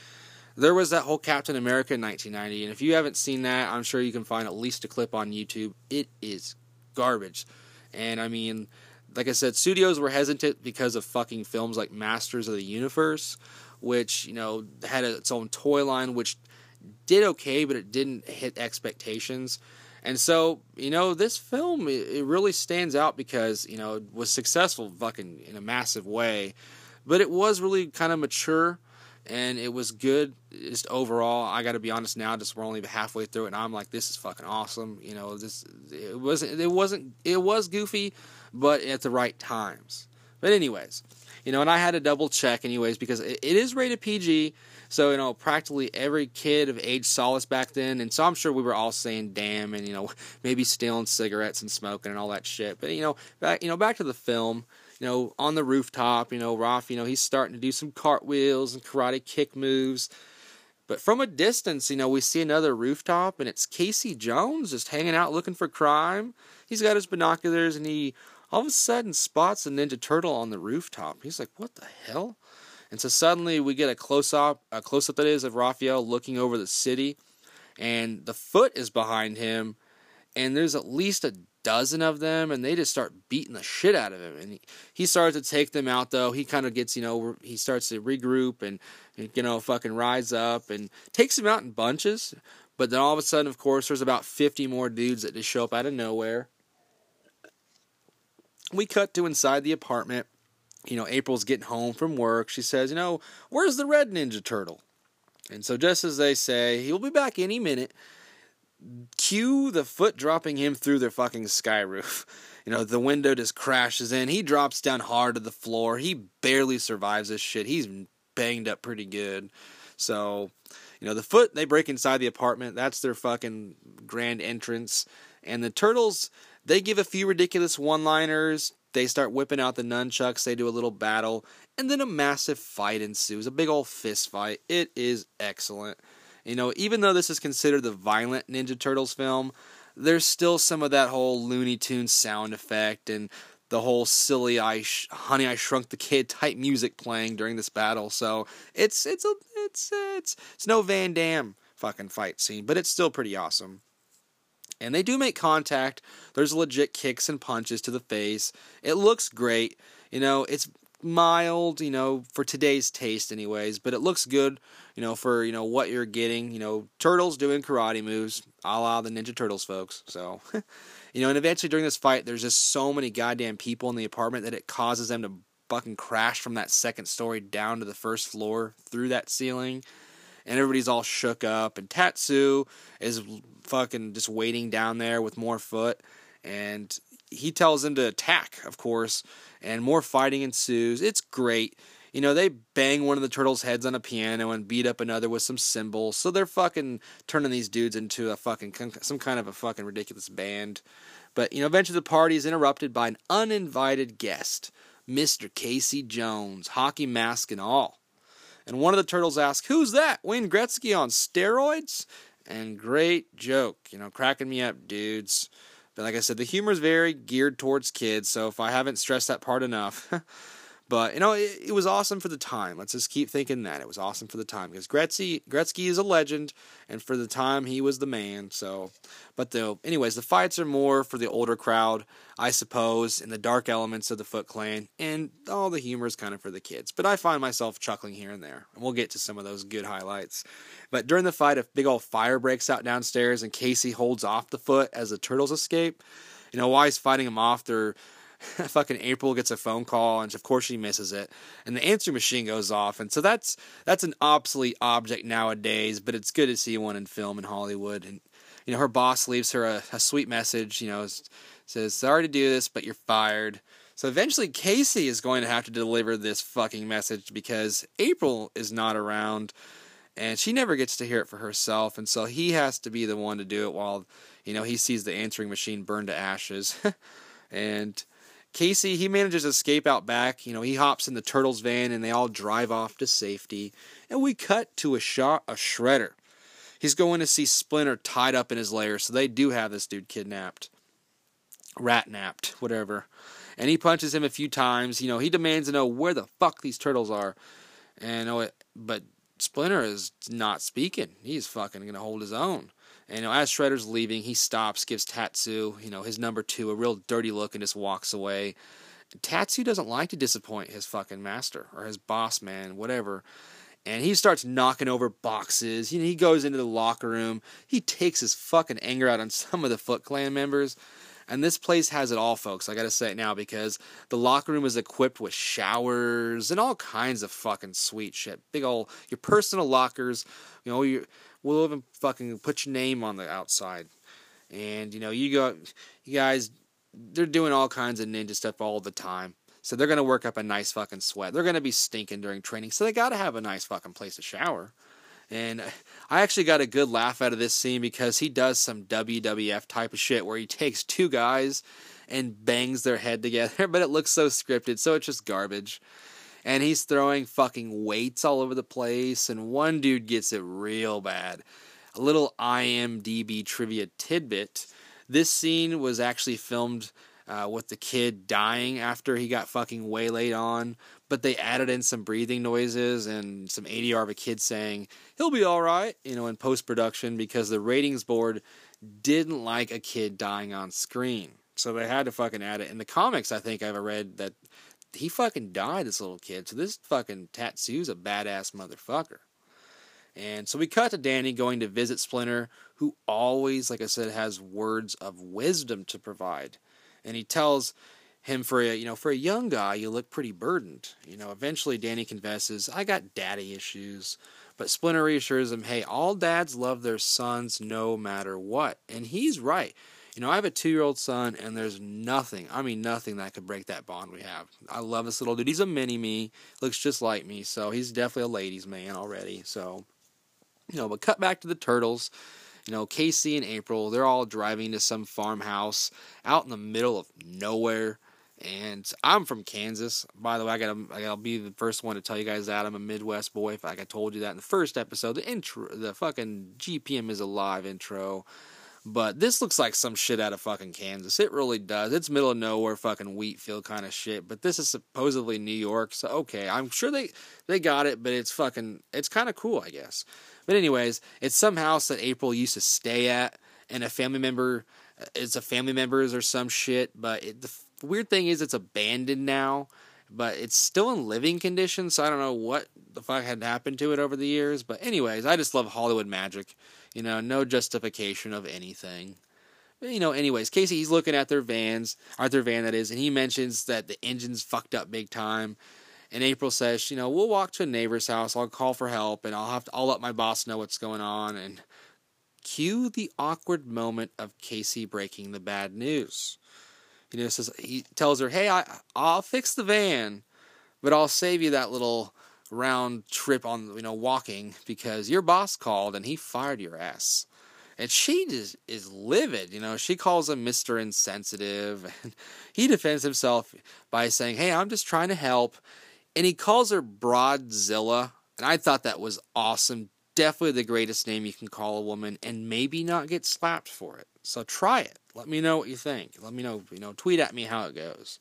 there was that whole Captain America in 1990, and if you haven't seen that, I'm sure you can find at least a clip on YouTube. It is garbage, and I mean, like I said, studios were hesitant because of fucking films like Masters of the Universe, which you know had its own toy line, which did okay, but it didn't hit expectations. And so, you know, this film it, really stands out because you know it was successful, fucking in a massive way, but it was really kind of mature, and it was good. Just overall, I got to be honest now. Just we're only halfway through it, and I'm like, this is fucking awesome. You know, this it wasn't it wasn't it was goofy, but at the right times. But anyways, you know, and I had to double check anyways because it, it is rated PG so, you know, practically every kid of age saw us back then. And so I'm sure we were all saying damn and, you know, (laughs) maybe stealing cigarettes and smoking and all that shit. But, you know, back, you know, back to the film, you know, on the rooftop, you know, Raph, you know, he's starting to do some cartwheels and karate kick moves. But from a distance, you know, we see another rooftop and it's Casey Jones just hanging out looking for crime. He's got his binoculars and he all of a sudden spots a Ninja Turtle on the rooftop. He's like, what the hell? And so suddenly we get a close up, a close up that is of Raphael looking over the city, and the foot is behind him, and there's at least a dozen of them, and they just start beating the shit out of him. And he, he starts to take them out, though. He kind of gets, you know, he starts to regroup and, you know, fucking rise up and takes them out in bunches. But then all of a sudden, of course, there's about 50 more dudes that just show up out of nowhere. We cut to inside the apartment. You know, April's getting home from work. She says, You know, where's the red Ninja Turtle? And so, just as they say, he'll be back any minute, cue the foot dropping him through their fucking sky roof. (laughs) You know, the window just crashes in. He drops down hard to the floor. He barely survives this shit. He's banged up pretty good. So, you know, the foot, they break inside the apartment. That's their fucking grand entrance. And the turtles, they give a few ridiculous one liners. They start whipping out the nunchucks. They do a little battle. And then a massive fight ensues a big old fist fight. It is excellent. You know, even though this is considered the violent Ninja Turtles film, there's still some of that whole Looney Tunes sound effect and the whole silly I sh- Honey I Shrunk the Kid type music playing during this battle. So it's it's a it's it's it's no Van Damme fucking fight scene, but it's still pretty awesome. And they do make contact. There's legit kicks and punches to the face. It looks great. You know, it's mild, you know, for today's taste anyways, but it looks good, you know, for, you know, what you're getting. You know, turtles doing karate moves, a la the Ninja Turtles folks. So, (laughs) you know, and eventually during this fight, there's just so many goddamn people in the apartment that it causes them to fucking crash from that second story down to the first floor through that ceiling. And everybody's all shook up, and Tatsu is fucking just waiting down there with more foot. And he tells them to attack, of course, and more fighting ensues. It's great. You know, they bang one of the turtles' heads on a piano and beat up another with some cymbals. So they're fucking turning these dudes into a fucking some kind of a fucking ridiculous band. But you know, eventually the party is interrupted by an uninvited guest, Mr. Casey Jones, hockey mask and all. And one of the turtles asks, "Who's that? Wayne Gretzky on steroids?" And great joke, you know, cracking me up, dudes. But like I said, the humor is very geared towards kids, so if I haven't stressed that part enough. (laughs) but you know, it, it, was awesome for the time. Let's just keep thinking that it was awesome for the time because Gretzky Gretzky is a legend, and for the time he was the man. So, but the anyways, the fights are more for the older crowd, I suppose, and the dark elements of the Foot Clan, and all the humor is kind of for the kids. But I find myself chuckling here and there, and we'll get to some of those good highlights. But during the fight, a big old fire breaks out downstairs, and Casey holds off the foot as the turtles escape. You know, while he's fighting him off, they're (laughs) fucking April gets a phone call, and of course she misses it, and the answer machine goes off, and so that's that's an obsolete object nowadays. But it's good to see one in film in Hollywood, and you know her boss leaves her a, a sweet message. You know, says sorry to do this, but you're fired. So eventually, Casey is going to have to deliver this fucking message because April is not around and she never gets to hear it for herself and so he has to be the one to do it while you know he sees the answering machine burn to ashes (laughs) and casey he manages to escape out back. You know he hops in the turtles van and they all drive off to safety. And we cut to a shot a shredder. He's going to see splinter tied up in his lair so they do have this dude kidnapped. Rat napped whatever. And he punches him a few times. You know he demands to know where the fuck these turtles are. And oh, but Splinter is not speaking. He's fucking gonna hold his own. And you know, as Shredder's leaving, he stops, gives Tatsu, you know, his number two, a real dirty look, and just walks away. Tatsu doesn't like to disappoint his fucking master or his boss man, whatever. And he starts knocking over boxes. You know, he goes into the locker room. He takes his fucking anger out on some of the Foot Clan members. And this place has it all, folks. I gotta say it now because the locker room is equipped with showers and all kinds of fucking sweet shit. Big old your personal lockers. You know, you we'll even fucking put your name on the outside. And you know, you go, you guys, they're doing all kinds of ninja stuff all the time. So they're gonna work up a nice fucking sweat. They're gonna be stinking during training, so they gotta have a nice fucking place to shower. And I actually got a good laugh out of this scene because he does some WWF type of shit where he takes two guys and bangs their head together, (laughs) but it looks so scripted, so it's just garbage. And he's throwing fucking weights all over the place, and one dude gets it real bad. A little IMDb trivia tidbit this scene was actually filmed uh, with the kid dying after he got fucking waylaid on, but they added in some breathing noises and some ADR of a kid saying he'll be all right, you know, in post production because the ratings board didn't like a kid dying on screen, so they had to fucking add it. In the comics, I think I've read that he fucking died, this little kid. So this fucking Tatsu's a badass motherfucker. And so we cut to Danny going to visit Splinter, who always, like I said, has words of wisdom to provide. And he tells him for a you know for a young guy you look pretty burdened you know eventually danny confesses i got daddy issues but splinter reassures him hey all dads love their sons no matter what and he's right you know i have a two year old son and there's nothing i mean nothing that could break that bond we have i love this little dude he's a mini me looks just like me so he's definitely a ladies man already so you know but cut back to the turtles you know, Casey and April, they're all driving to some farmhouse out in the middle of nowhere. And I'm from Kansas. By the way, I gotta I gotta be the first one to tell you guys that I'm a Midwest boy. Like I told you that in the first episode, the intro, the fucking GPM is alive intro. But this looks like some shit out of fucking Kansas. It really does. It's middle of nowhere, fucking wheat field kind of shit. But this is supposedly New York, so okay, I'm sure they they got it. But it's fucking it's kind of cool, I guess. But anyways, it's some house that April used to stay at, and a family member. It's a family member's or some shit. But it, the the weird thing is it's abandoned now, but it's still in living condition, so I don't know what the fuck had happened to it over the years. But anyways, I just love Hollywood magic. You know, no justification of anything. But, you know, anyways, Casey he's looking at their vans, Arthur van that is, and he mentions that the engine's fucked up big time. And April says, you know, we'll walk to a neighbor's house. I'll call for help, and I'll have to. I'll let my boss know what's going on. And cue the awkward moment of Casey breaking the bad news you know, says he tells her, "Hey, I I'll fix the van, but I'll save you that little round trip on you know walking because your boss called and he fired your ass." And she just is livid, you know. She calls him Mister Insensitive, (laughs) and he defends himself by saying, "Hey, I'm just trying to help," and he calls her Broadzilla, and I thought that was awesome. Definitely the greatest name you can call a woman, and maybe not get slapped for it. So try it. Let me know what you think. Let me know, you know, tweet at me how it goes.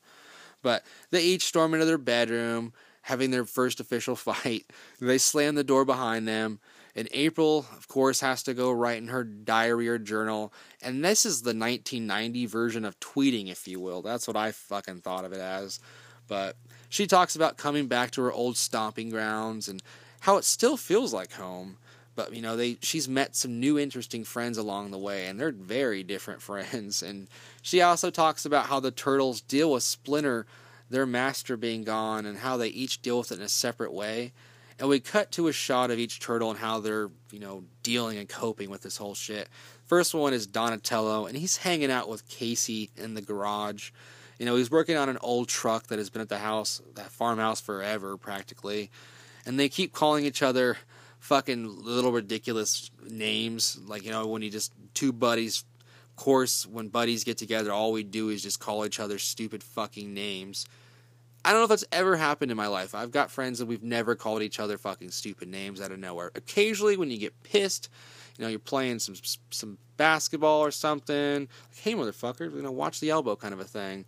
But they each storm into their bedroom, having their first official (laughs) fight. They slam the door behind them. And April, of course, has to go write in her diary or journal. And this is the 1990 version of tweeting, if you will. That's what I fucking thought of it as. But she talks about coming back to her old stomping grounds and how it still feels like home but you know they she's met some new interesting friends along the way and they're very different (laughs) friends and she also talks about how the turtles deal with splinter their master being gone and how they each deal with it in a separate way. And we cut to a shot of each turtle and how they're you know dealing and coping with this whole shit. First one is donatello and he's hanging out with casey in the garage. You know he's working on an old truck that has been at the house that farmhouse forever practically. And they keep calling each other fucking little ridiculous names. Like, you know, when you just two buddies, course, when buddies get together, all we do is just call each other stupid fucking names. I don't know if that's ever happened in my life. I've got friends that we've never called each other fucking stupid names out of nowhere. Occasionally, when you get pissed, you know, you're playing some some basketball or something. Like, hey, motherfucker, you know, watch the elbow, kind of a thing.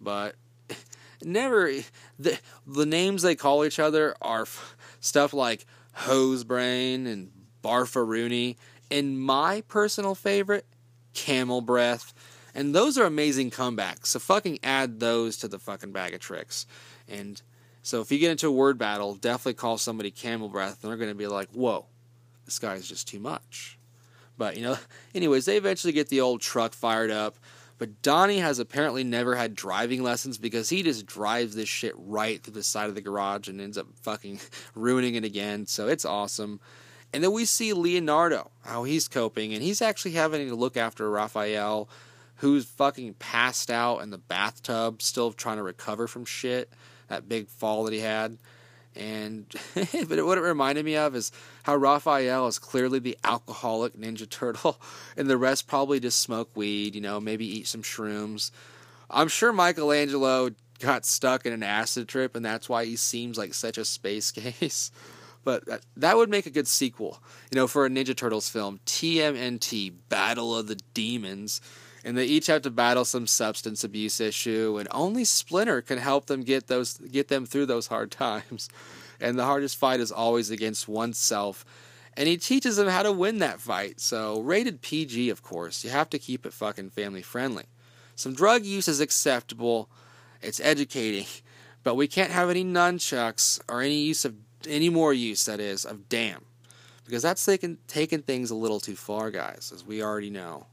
But (laughs) never the the names they call each other are f- stuff like Hose Brain and Barfaroony. And my personal favorite, Camel Breath. And those are amazing comebacks. So fucking add those to the fucking bag of tricks. And so if you get into a word battle, definitely call somebody Camel Breath, and they're going to be like, whoa, this guy's just too much. But, you know, (laughs) anyways, they eventually get the old truck fired up. But Donnie has apparently never had driving lessons because he just drives this shit right through the side of the garage and ends up fucking (laughs) ruining it again. So it's awesome. And then we see Leonardo, how he's coping, and he's actually having to look after Raphael, who's fucking passed out in the bathtub, still trying to recover from shit, that big fall that he had. And (laughs) but what it reminded me of is how Raphael is clearly the alcoholic Ninja Turtle, (laughs) and the rest probably just smoke weed, you know, maybe eat some shrooms. I'm sure Michelangelo got stuck in an acid trip, and that's why he seems like such a space (laughs) case. But that, that would make a good sequel, you know, for a Ninja Turtles film. TMNT Battle of the Demons. And they each have to battle some substance abuse issue and only splinter can help them get those get them through those hard (laughs) times. And the hardest fight is always against oneself. And he teaches them how to win that fight. So rated pg of course. You have to keep it fucking family friendly. Some drug use is acceptable. It's educating. But we can't have any nunchucks or any use of any more use that is of damn because that's taking taking things a little too far, guys, as we already know.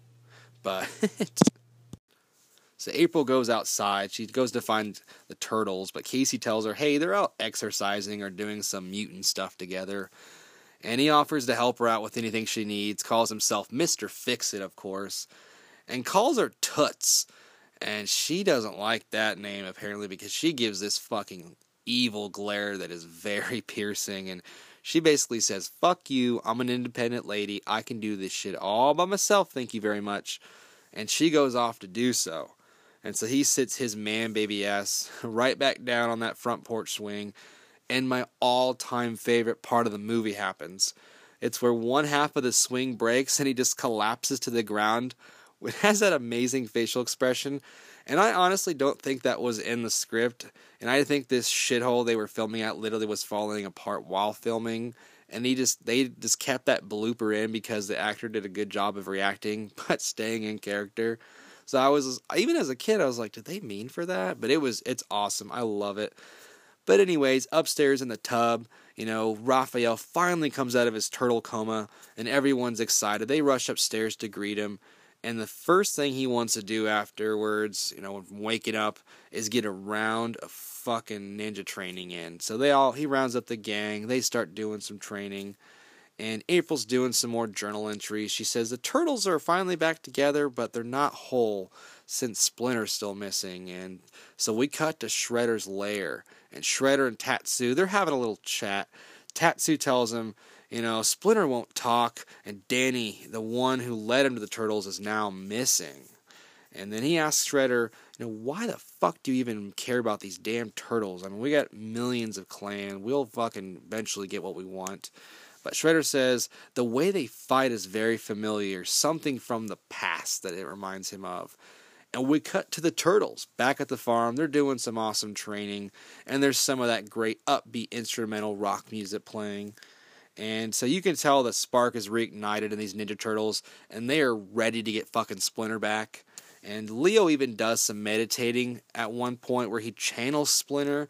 But (laughs) so April goes outside. She goes to find the turtles, but Casey tells her, "Hey, they're out exercising or doing some mutant stuff together." And he offers to help her out with anything she needs. Calls himself Mister Fix It, of course, and calls her Toots. And she doesn't like that name apparently because she gives this fucking evil glare that is very (laughs) piercing and she basically says, Fuck you, I'm an independent lady, I can do this shit all by myself, thank you very much. And she goes off to do so. And so he sits his man baby ass (laughs) right back down on that front porch swing. And my all time favorite part of the movie happens. It's where one half of the swing breaks and he just collapses to the ground. (laughs) It has that amazing facial expression. And I honestly don't think that was in the script. And I think this shithole they were filming at literally was falling apart while filming. And he just they just kept that blooper in because the actor did a good job of reacting (laughs) but staying in character. So I was even as a kid I was like, did they mean for that? But it was it's awesome. I love it. But anyways, upstairs in the tub, you know, Raphael finally comes out of his turtle coma and everyone's excited. They rush upstairs to greet him. And the first thing he wants to do afterwards, you know, waking up, is get a round of fucking ninja training in. So they all he rounds up the gang. They start doing some training, and April's doing some more journal entries. She says the turtles are finally back together, but they're not whole since Splinter's still missing. And so we cut to Shredder's lair, and Shredder and Tatsu they're having a little chat. Tatsu tells him you know, Splinter won't talk, and Danny, the one who led him to the turtles, is now missing. And then he asks Shredder, you know, why the fuck do you even care about these damn turtles? I mean, we got millions of clan. We'll fucking eventually get what we want. But Shredder says the way they fight is very familiar, something from the past that it reminds him of. And we cut to the turtles back at the farm. They're doing some awesome training, and there's some of that great upbeat instrumental rock music playing. And so you can tell the spark is reignited in these Ninja Turtles, and they are ready to get fucking Splinter back. And Leo even does some meditating at one point where he channels Splinter,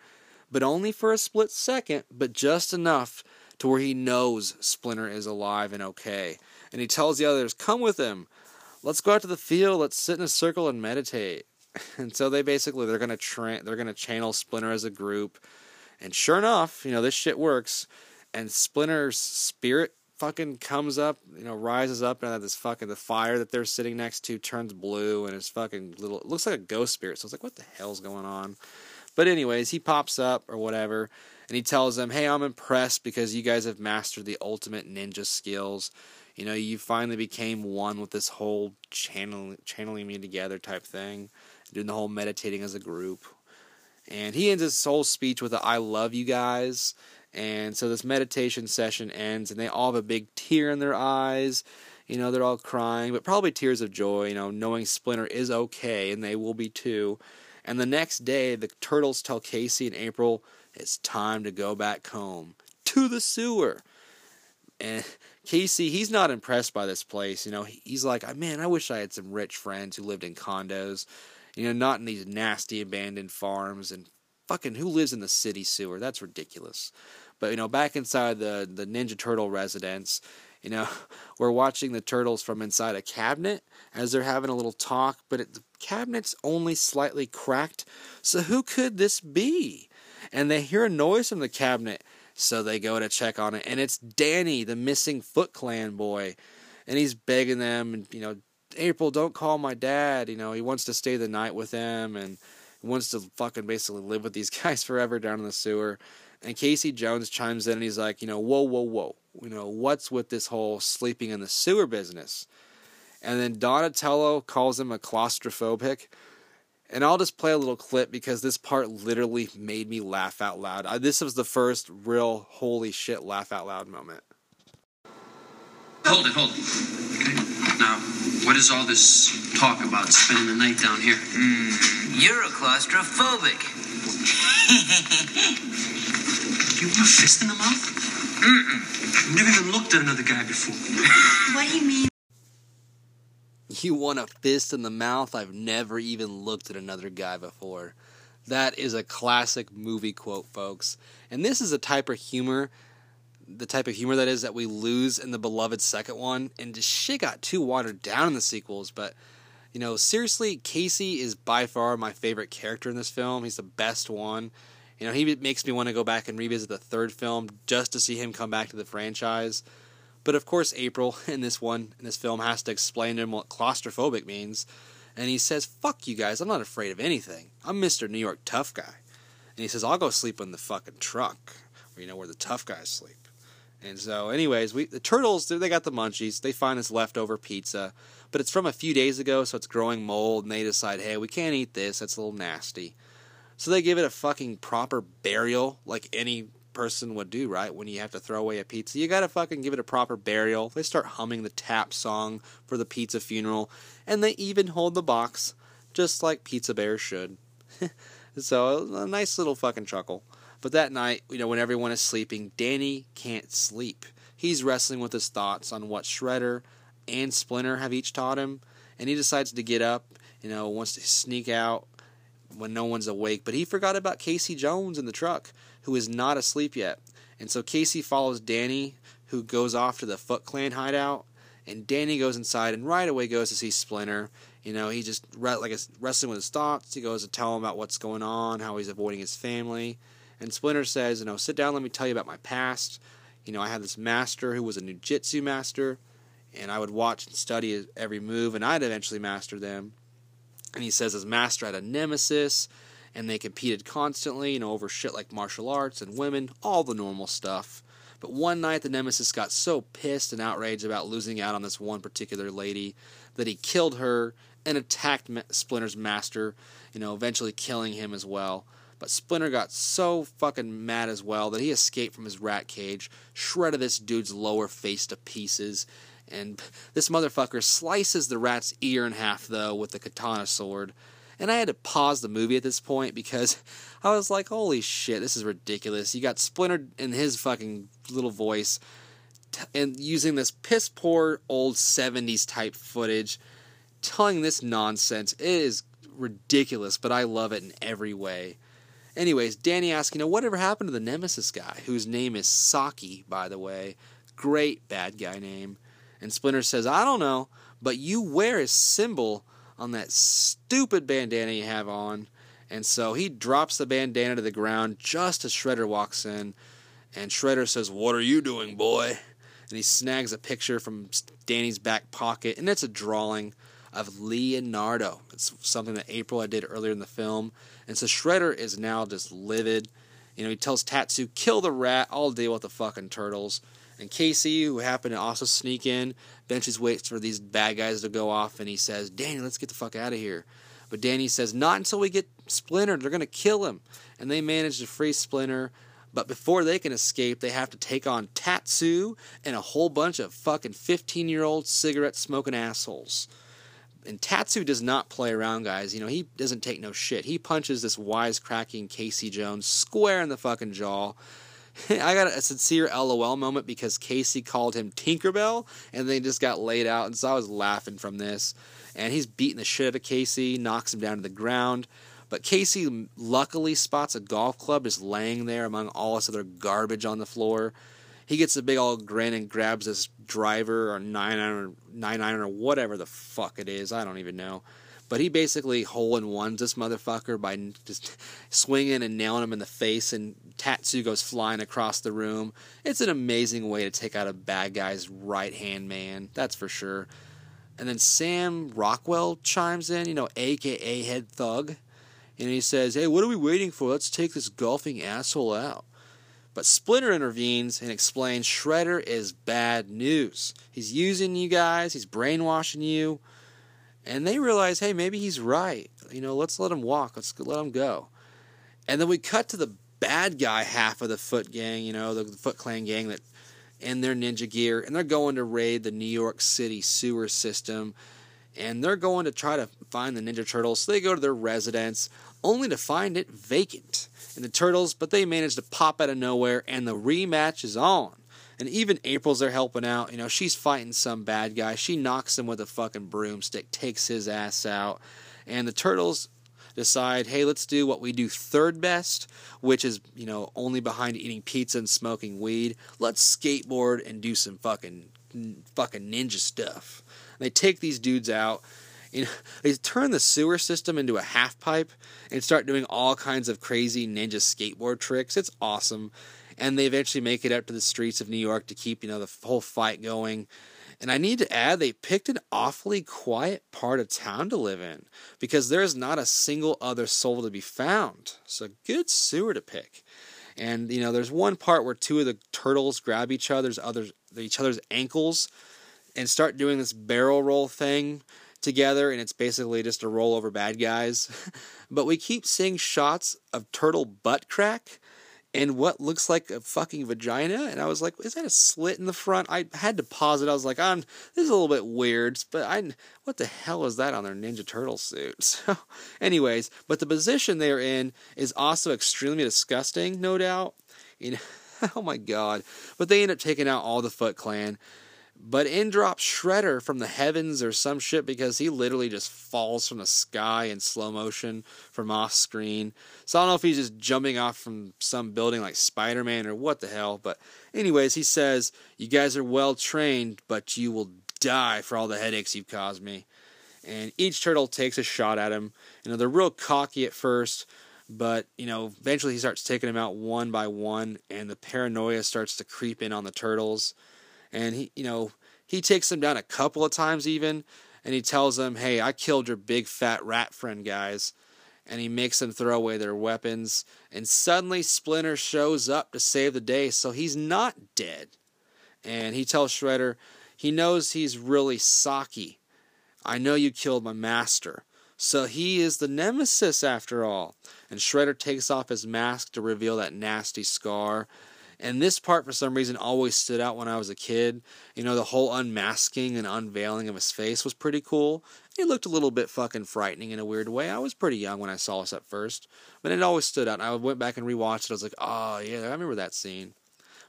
but only for a split second, but just enough to where he knows Splinter is alive and okay. And he tells the others, Come with him. Let's go out to the field. Let's sit in a circle and meditate. (laughs) And so they basically they're gonna tra- they're gonna channel Splinter as a group. And sure enough, you know, this shit works and Splinter's spirit fucking comes up, you know, rises up, and this fucking the fire that they're sitting next to turns blue, and it's fucking little. It looks like a ghost spirit. So it's like, what the hell's going on? But anyways, he pops up or whatever, and he tells them, "Hey, I'm impressed because you guys have mastered the ultimate ninja skills. You know, you finally became one with this whole channeling, channeling me together type thing, doing the whole meditating as a group." And he ends his whole speech with a "I love you guys." And so this meditation session ends, and they all have a big tear in their eyes. You know, they're all crying, but probably tears of joy, you know, knowing Splinter is okay, and they will be too. And the next day, the turtles tell Casey and April it's time to go back home to the sewer. And Casey, he's not impressed by this place. You know, he's like, man, I wish I had some rich friends who lived in condos, you know, not in these nasty abandoned farms. And fucking who lives in the city sewer? That's ridiculous. But you know, back inside the the Ninja Turtle residence, you know, (laughs) we're watching the turtles from inside a cabinet as they're having a little talk, but it, the cabinet's only slightly cracked. So who could this be? And they hear a noise from the cabinet, so they go to check on it, and it's Danny, the missing Foot Clan boy, and he's begging them, and you know, April, don't call my dad. You know, he wants to stay the night with them, and wants to fucking basically live with these (laughs) guys forever down in the sewer. And Casey Jones chimes in and he's like, you know, whoa, whoa, whoa. You know, what's with this whole sleeping in the sewer business? And then Donatello calls him a claustrophobic. And I'll just play a little clip because this part literally made me laugh out loud. I, this was the first real holy shit laugh out loud moment. Hold it, hold it. Now, what is all this talk about spending the night down here? Mm, you're a claustrophobic. (laughs) You want a fist in the mouth? Mm-mm. I've never even looked at another guy before. (laughs) what do you mean? You want a fist in the mouth? I've never even looked at another guy before. That is a classic movie quote, folks. And this is a type of humor the type of humor that is that we lose in the beloved second one, and just shit got too watered down in the sequels. But you know, seriously, Casey is by far my favorite character in this film. He's the best one. You know, he makes me want to go back and revisit the third film just to see him come back to the franchise. But of course, April (laughs) in this one in this film has to explain to him what claustrophobic means, and he says, "Fuck you guys! I'm not afraid of anything. I'm Mr. New York tough guy." And he says, "I'll go sleep in the fucking truck, you know where the tough guys sleep." And so, anyways, we the turtles they got the munchies. They find this leftover pizza, but it's from a few days ago, so it's growing mold. And they decide, hey, we can't eat this. That's a little nasty. So they give it a fucking proper burial, like any person would do, right? When you have to throw away a pizza, you gotta fucking give it a proper burial. They start humming the tap song for the pizza funeral, and they even hold the box, just like Pizza Bear should. (laughs) so a nice little fucking chuckle. But that night, you know, when everyone is sleeping, Danny can't sleep. He's wrestling with his thoughts on what Shredder and Splinter have each taught him, and he decides to get up, you know, wants to sneak out when no one's awake. But he forgot about Casey Jones in the truck, who is not asleep yet. And so Casey follows Danny, who goes off to the Foot Clan hideout, and Danny goes inside and right away goes to see Splinter. You know, he just like wrestling with his thoughts. He goes to tell him about what's going on, how he's avoiding his family. And Splinter says, you know, sit down, let me tell you about my past. You know, I had this master who was a ninjutsu master, and I would watch and study every move, and I'd eventually master them. And he says his master had a nemesis, and they competed constantly, you know, over shit like martial arts and women, all the normal stuff. But one night, the nemesis got so pissed and outraged about losing out on this one particular lady that he killed her and attacked Splinter's master, you know, eventually killing him as well. But Splinter got so fucking mad as well that he escaped from his rat cage, shredded this dude's lower face to pieces, and this motherfucker slices the rat's ear in half, though, with the katana sword. And I had to pause the movie at this point because (laughs) I was like, holy shit, this is ridiculous. You got Splinter in his fucking little voice and using this piss poor old 70s type footage, telling this nonsense. It is ridiculous, but I love it in every way. Anyways, Danny asks, you know, whatever happened to the Nemesis guy, whose name is Saki, by the way? Great bad guy name. And Splinter says, I don't know, but you wear his symbol on that stupid bandana you have on. And so he drops the bandana to the ground just as Shredder walks in. And Shredder says, What are you doing, boy? And he snags a picture from Danny's back pocket, and it's a drawing of Leonardo. It's something that April I did earlier in the film. And so Shredder is now just livid. You know, he tells Tatsu, kill the rat, I'll deal with the fucking turtles. And Casey, who happened to also sneak in, Benches waits for these bad guys to go off, and he says, Danny, let's get the fuck out of here. But Danny says, not until we get Splinter. They're going to kill him. And they manage to free Splinter. But before they can escape, they have to take on Tatsu and a whole bunch of fucking 15 year old cigarette smoking assholes. And Tatsu does not play around, guys. You know, he doesn't take no shit. He punches this wisecracking Casey Jones square in the fucking jaw. (laughs) I got a sincere LOL moment because Casey called him Tinkerbell and they just got laid out. And so I was laughing from this. And he's beating the shit out of Casey, knocks him down to the ground. But Casey luckily spots a golf club just laying there among all this other garbage on the floor he gets a big old grin and grabs this driver or nine iron, nine iron or whatever the fuck it is. I don't even know. But he basically hole in ones this motherfucker by just swinging and nailing him in the face, and Tatsu goes flying across the room. It's an amazing way to take out a bad guy's right hand man, that's for sure. And then Sam Rockwell chimes in, you know, aka Head Thug, and he says, Hey, what are we waiting for? Let's take this golfing asshole out. But Splinter intervenes and explains Shredder is bad news. He's using you guys, he's brainwashing you. And they realize, hey, maybe he's right. You know, let's let him walk, let's let him go. And then we cut to the bad guy half of the Foot Gang, you know, the, the Foot Clan gang that in their ninja gear, and they're going to raid the New York City sewer system. And they're going to try to find the Ninja Turtles. So they go to their residence, only to find it vacant and the Turtles, but they manage to pop out of nowhere, and the rematch is on. And even April's there helping out. You know, she's fighting some bad guy. She knocks him with a fucking broomstick, takes his ass out. And the Turtles decide, hey, let's do what we do third best, which is, you know, only behind eating pizza and smoking weed. Let's skateboard and do some fucking fucking ninja stuff. And they take these dudes out. Know, (laughs) they turn the sewer system into a half pipe and start doing all kinds of crazy ninja skateboard tricks. It's awesome. And they eventually make it up to the streets of New York to keep, you know, the whole fight going. And I need to add, they picked an awfully quiet part of town to live in because there is not a single other soul to be found. So good sewer to pick. And you know, there's one part where two of the turtles grab each other's other each other's ankles and start doing this barrel roll thing together, and it's basically just a roll over bad guys. (laughs) but we keep seeing shots of turtle butt crack and what looks like a fucking vagina. And I was like, is that a slit in the front? I had to pause it. I was like, I'm, this is a little bit weird, but I, what the hell is that on their Ninja Turtle suits? (laughs) So, anyways, but the position they're in is also extremely disgusting, no doubt. You know, (laughs) oh my god. But they end up taking out all the Foot Clan. But in drops Shredder from the heavens or some shit because he literally just falls from the sky in slow motion from off screen. So I don't know if he's just jumping off from some building like Spider Man or what the hell. But, anyways, he says, You guys are well trained, but you will die for all the headaches you've caused me. And each turtle takes a shot at him. You know, they're real cocky at first, but, you know, eventually he starts taking them out one by one, and the paranoia starts to creep in on the turtles and he you know he takes them down a couple of times even and he tells them hey i killed your big fat rat friend guys and he makes them throw away their weapons and suddenly splinter shows up to save the day so he's not dead. And he tells shredder he knows he's really Saki. i know you killed my master. So he is the nemesis after all. And shredder takes off his mask to reveal that nasty scar and this part, for some reason, always stood out when I was a kid. You know, the whole unmasking and unveiling of his face was pretty cool. It looked a little bit fucking frightening in a weird way. I was pretty young when I saw this at first, but it always stood out. I went back and rewatched it. I was like, oh, yeah, I remember that scene.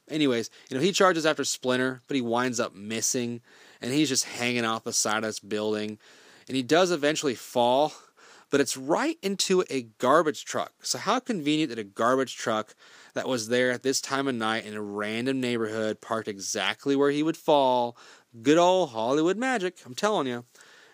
Anyways, you know, he charges after Splinter, but he winds up missing, and he's just hanging off the side of this building. And he does eventually fall, but it's right into a garbage truck. So, how convenient that a garbage truck that was there at this time of night in a random neighborhood, parked exactly where he would fall. Good old Hollywood magic, I'm telling you.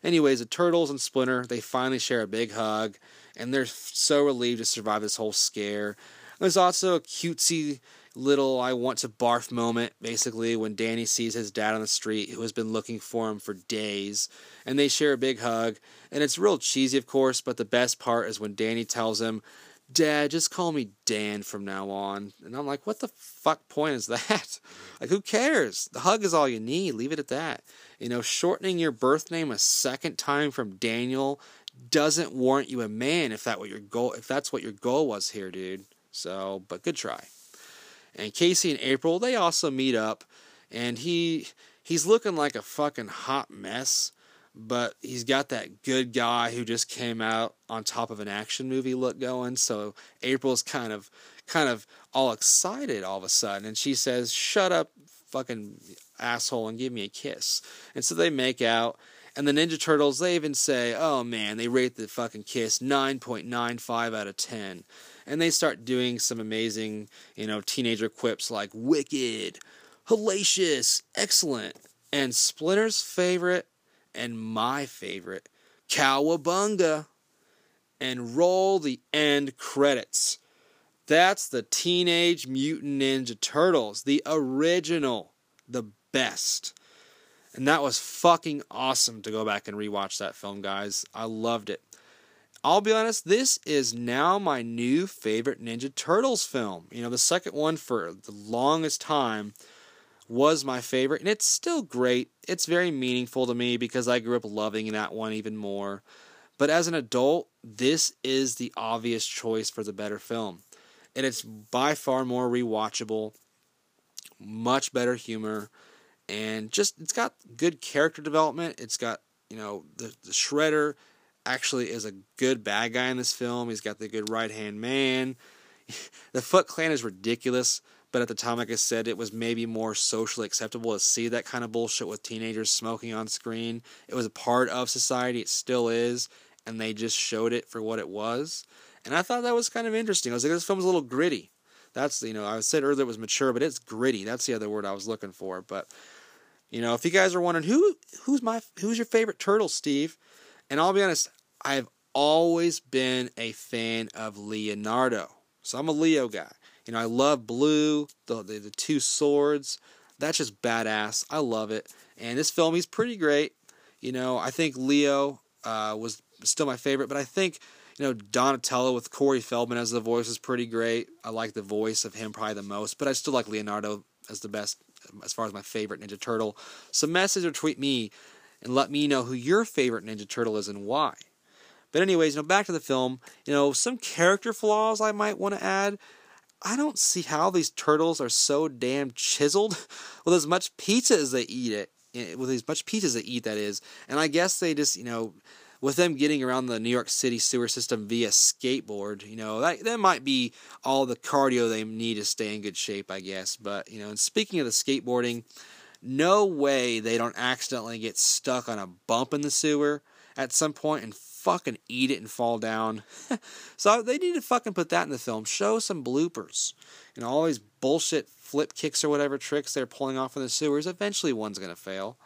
Anyways, the Turtles and Splinter, they finally share a big hug, and they're so relieved to survive this whole scare. There's also a cutesy little I want to barf moment, basically, when Danny sees his dad on the street who has been looking for him for days. And they share a big hug. And it's real cheesy, of course, but the best part is when Danny tells him Dad, just call me Dan from now on. And I'm like, what the fuck point is that? (laughs) like, who cares? The hug is all you need. Leave it at that. You know, shortening your birth name a second time from Daniel doesn't warrant you a man if that what your goal if that's what your goal was here, dude. So, but good try. And Casey and April, they also meet up, and he he's looking like a fucking hot mess but he's got that good guy who just came out on top of an action movie look going. So April's kind of kind of all excited all of a sudden and she says, "Shut up, fucking asshole and give me a kiss." And so they make out and the Ninja Turtles they even say, "Oh man, they rate the fucking kiss 9.95 out of 10." And they start doing some amazing, you know, teenager quips like wicked, hellacious, excellent. And Splinter's favorite and my favorite, Cowabunga, and roll the end credits. That's the Teenage Mutant Ninja Turtles, the original, the best. And that was fucking awesome to go back and rewatch that film, guys. I loved it. I'll be honest, this is now my new favorite Ninja Turtles film. You know, the second one for the longest time was my favorite, and it's still great. It's very meaningful to me because I grew up loving that one even more. But as an adult, this is the obvious choice for the better film. And it's by far more rewatchable, much better humor, and just it's got good character development. It's got, you know, the, the Shredder actually is a good bad guy in this film. He's got the good right hand man. (laughs) the Foot Clan is ridiculous but at the time, like I said, it was maybe more socially acceptable to see that kind of bullshit with teenagers smoking on screen. It was a part of society, it still is, and they just showed it for what it was. And I thought that was kind of interesting. I was like, this film's a little gritty. That's you know, I said earlier it was mature, but it's gritty. That's the other word I was looking for. But you know, if you guys are wondering who who's my who's your favorite turtle, Steve, and I'll be honest, I've always been a fan of Leonardo. So I'm a Leo guy. You know, I love blue, the the, the two swords. That's just badass. I love it. And this film, he's pretty great. You know, I think Leo uh, was still my favorite, but I think you know Donatello with Corey Feldman as the voice is pretty great. I like the voice of him probably the most, but I still like Leonardo as the best as far as my favorite Ninja Turtle. So message or tweet me and let me know who your favorite Ninja Turtle is and why. But anyways, you know, back to the film. You know, some character flaws I might want to add. I don't see how these turtles are so damn chiseled (laughs) with as much pizza as they eat it. Eh, with as much pizza as they eat, that is. And I guess they just, you know, with them getting around the New York City sewer system via skateboard, you know, that, that might be all the cardio they need to stay in good shape, I guess. But, you know, and speaking of the skateboarding, no way they don't accidentally get stuck on a bump in the sewer at some point and fucking eat it and fall down. (laughs) so they need to fucking put that in the film. Show some bloopers. and all these bullshit flip kicks or whatever tricks they're pulling off in the sewers. Eventually one's to fail.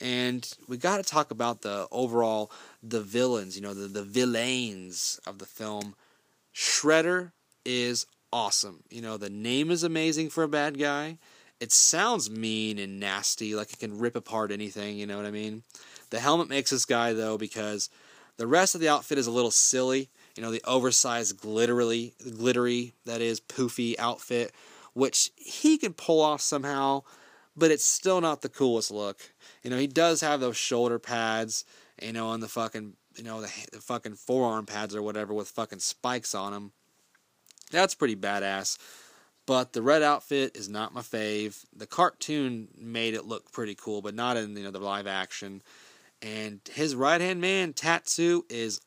And we got to talk about the overall the villains, you know, the the villains of the film. Shredder is awesome. You know, the name is amazing for a bad guy. It sounds mean and nasty, like it can rip apart anything, you know what I mean? The helmet makes this guy though because the rest of the outfit is a little silly. You know, the oversized glittery glittery that is poofy outfit which he can pull off somehow, but it's still not the coolest look. You know, he does have those shoulder pads, you know, on the fucking, you know, the, the fucking forearm pads or whatever with fucking spikes on them. That's pretty badass. But the red outfit is not my fave. The cartoon made it look pretty cool, but not in you know the live action. And his right hand man, Tatsu, is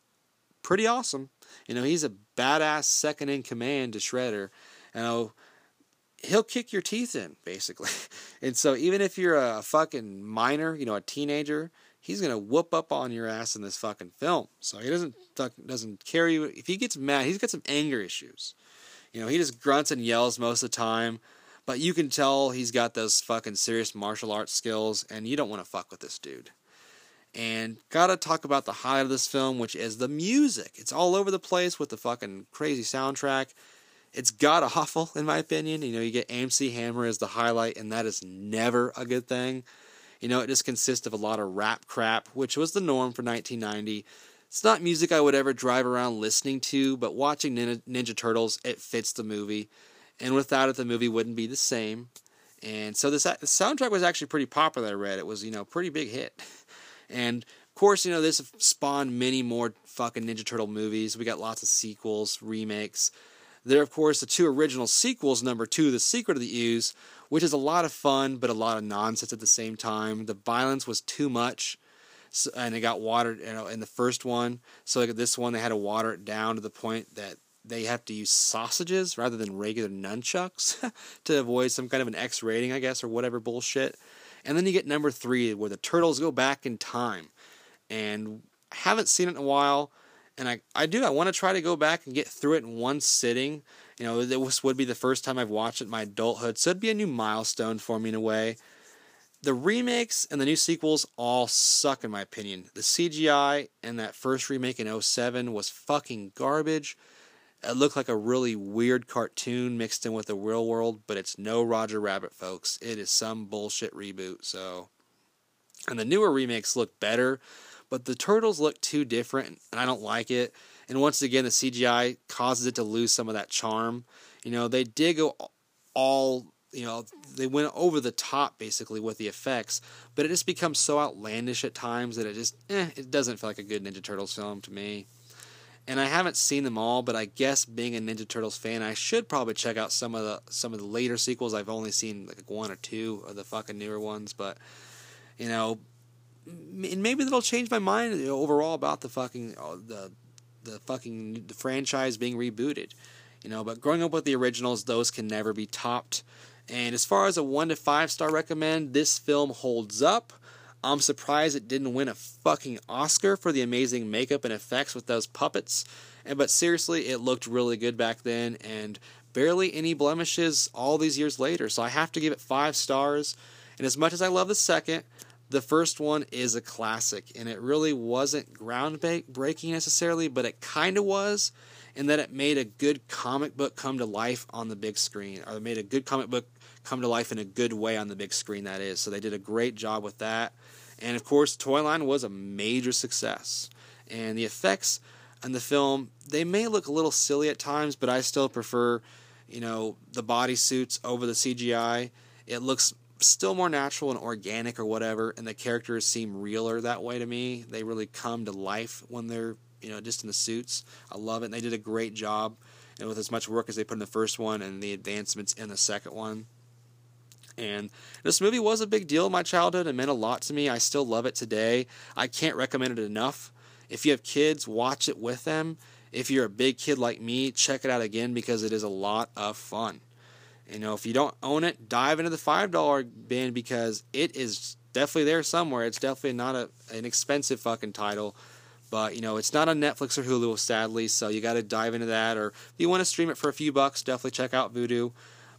pretty awesome. You know, he's a badass second in command to Shredder. You know, he'll kick your teeth in basically. (laughs) And so even if you're a fucking minor, you know, a teenager, he's gonna whoop up on your ass in this fucking film. So he doesn't doesn't carry. If he gets mad, he's got some anger issues. You know, he just grunts and yells most of the time, but you can tell he's got those fucking serious martial arts skills, and you don't want to fuck with this dude. And gotta talk about the highlight of this film, which is the music. It's all over the place with the fucking crazy soundtrack. It's god awful in my opinion. You know, you get AMC Hammer as the highlight, and that is never a good thing. You know, it just consists of a lot of rap crap, which was the norm for 1990. It's not music I would ever drive around listening to, but watching Ninja, Ninja Turtles, it fits the movie. And without it, the movie wouldn't be the same. And so this the soundtrack was actually pretty popular. I read it was you know pretty big hit, (laughs) and of course you know this spawned many more fucking Ninja Turtle movies. We got lots of sequels, remakes. There, of course, the two original sequels, number two, The Secret of the Ooze, which is a lot of fun, but a lot of nonsense at the same time. The violence was too much, so, and it got watered you know, in the first one. So, like this one, they had to water it down to the point that they have to use sausages rather than regular nunchucks (laughs) to avoid some kind of an X rating, I guess, or whatever bullshit. And then you get number three, where the turtles go back in time. And I haven't seen it in a while and I, I do. I want to try to go back and get through it in one sitting. You know, this would be the first time I've watched it in my adulthood, so it'd be a new milestone for me in a way. The remakes and the new sequels all suck, in my opinion. The CGI in that first remake in 07 was fucking garbage. It looked like a really weird cartoon mixed in with the real world, but it's no Roger Rabbit, folks. It is some bullshit reboot, so. And the newer remakes look better but the turtles look too different, and I don't like it. And once again, the CGI causes it to lose some of that charm. You know, they did go all, you know, they went over the top basically with the effects, but it just becomes so outlandish at times that it just, eh, it doesn't feel like a good Ninja Turtles film to me. And I haven't seen them all, but I guess being a Ninja Turtles fan, I should probably check out some of the some of the later sequels. I've only seen like one or two of the fucking newer ones, but you know, and maybe that'll change my mind overall about the fucking uh, the the fucking the franchise being rebooted. You know, but growing up with the originals, those can never be topped. And as far as a one to five star recommend, this film holds up. I'm surprised it didn't win a fucking Oscar for the amazing makeup and effects with those puppets. And but seriously, it looked really good back then and barely any blemishes all these years later. So I have to give it 5 stars. And as much as I love the second, the first one is a classic and it really wasn't groundbreaking necessarily, but it kind of was in that it made a good comic book come to life on the big screen or made a good comic book come to life in a good way on the big screen that is. So they did a great job with that. And of course, Toy Line was a major success. And the effects in the film, they may look a little silly at times, but I still prefer, you know, the bodysuits over the CGI. It looks still more natural and organic or whatever, and the characters seem realer that way to me. They really come to life when they're, you know, just in the suits. I love it. And they did a great job and with as much work as they put in the first one and the advancements in the second one. And this movie was a big deal in my childhood and meant a lot to me. I still love it today. I can't recommend it enough. If you have kids, watch it with them. If you're a big kid like me, check it out again because it is a lot of fun. You know, if you don't own it, dive into the $5 bin because it is definitely there somewhere. It's definitely not a, an expensive fucking title. But, you know, it's not on Netflix or Hulu, sadly, so you got to dive into that. Or if you want to stream it for a few bucks, definitely check out Vudu.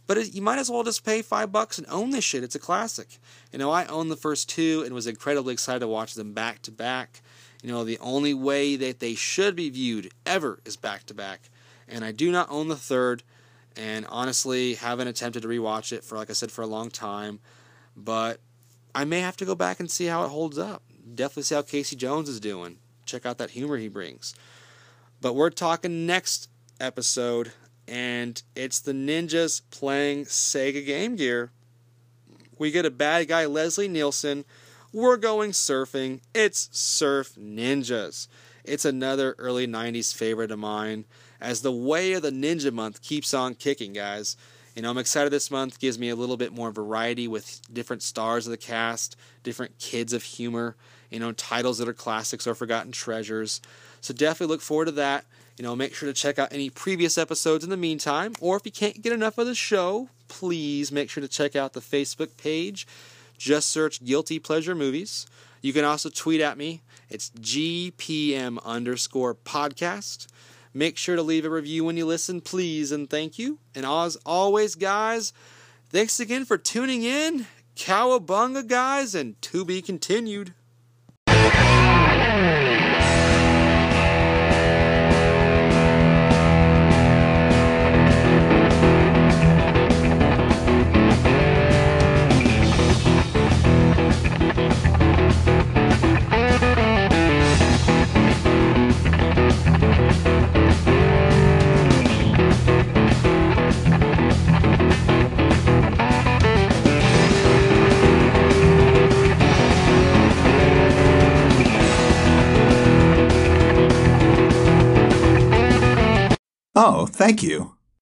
But it, you might as well just pay five bucks and own this shit. It's a classic. You know, I owned the first two and was incredibly excited to watch them back to back. You know, the only way that they should be viewed ever is back to back. And I do not own the third, and honestly haven't attempted to rewatch it for, like I said, for a long time. But I may have to go back and see how it holds up. Definitely see how Casey Jones is doing. Check out that humor he brings. But we're talking next episode and it's the ninjas playing Sega Game Gear. We get a bad guy, Leslie Nielsen. We're going surfing. It's Surf Ninjas. It's another early 90s favorite of mine as the way of the ninja month keeps on kicking, guys. You know, I'm excited this month gives me a little bit more variety with different stars of the cast, different kids of humor, you know, titles that are classics or forgotten treasures. So definitely look forward to that. You know, make sure to check out any previous episodes in the meantime, or if you can't get enough of the show, please make sure to check out the Facebook page. Just search Guilty Pleasure Movies. You can also tweet at me. It's GPM underscore podcast. Make sure to leave a review when you listen, please, and thank you. And as always, guys, thanks again for tuning in. Cowabunga, guys, and to be continued. Oh, thank you.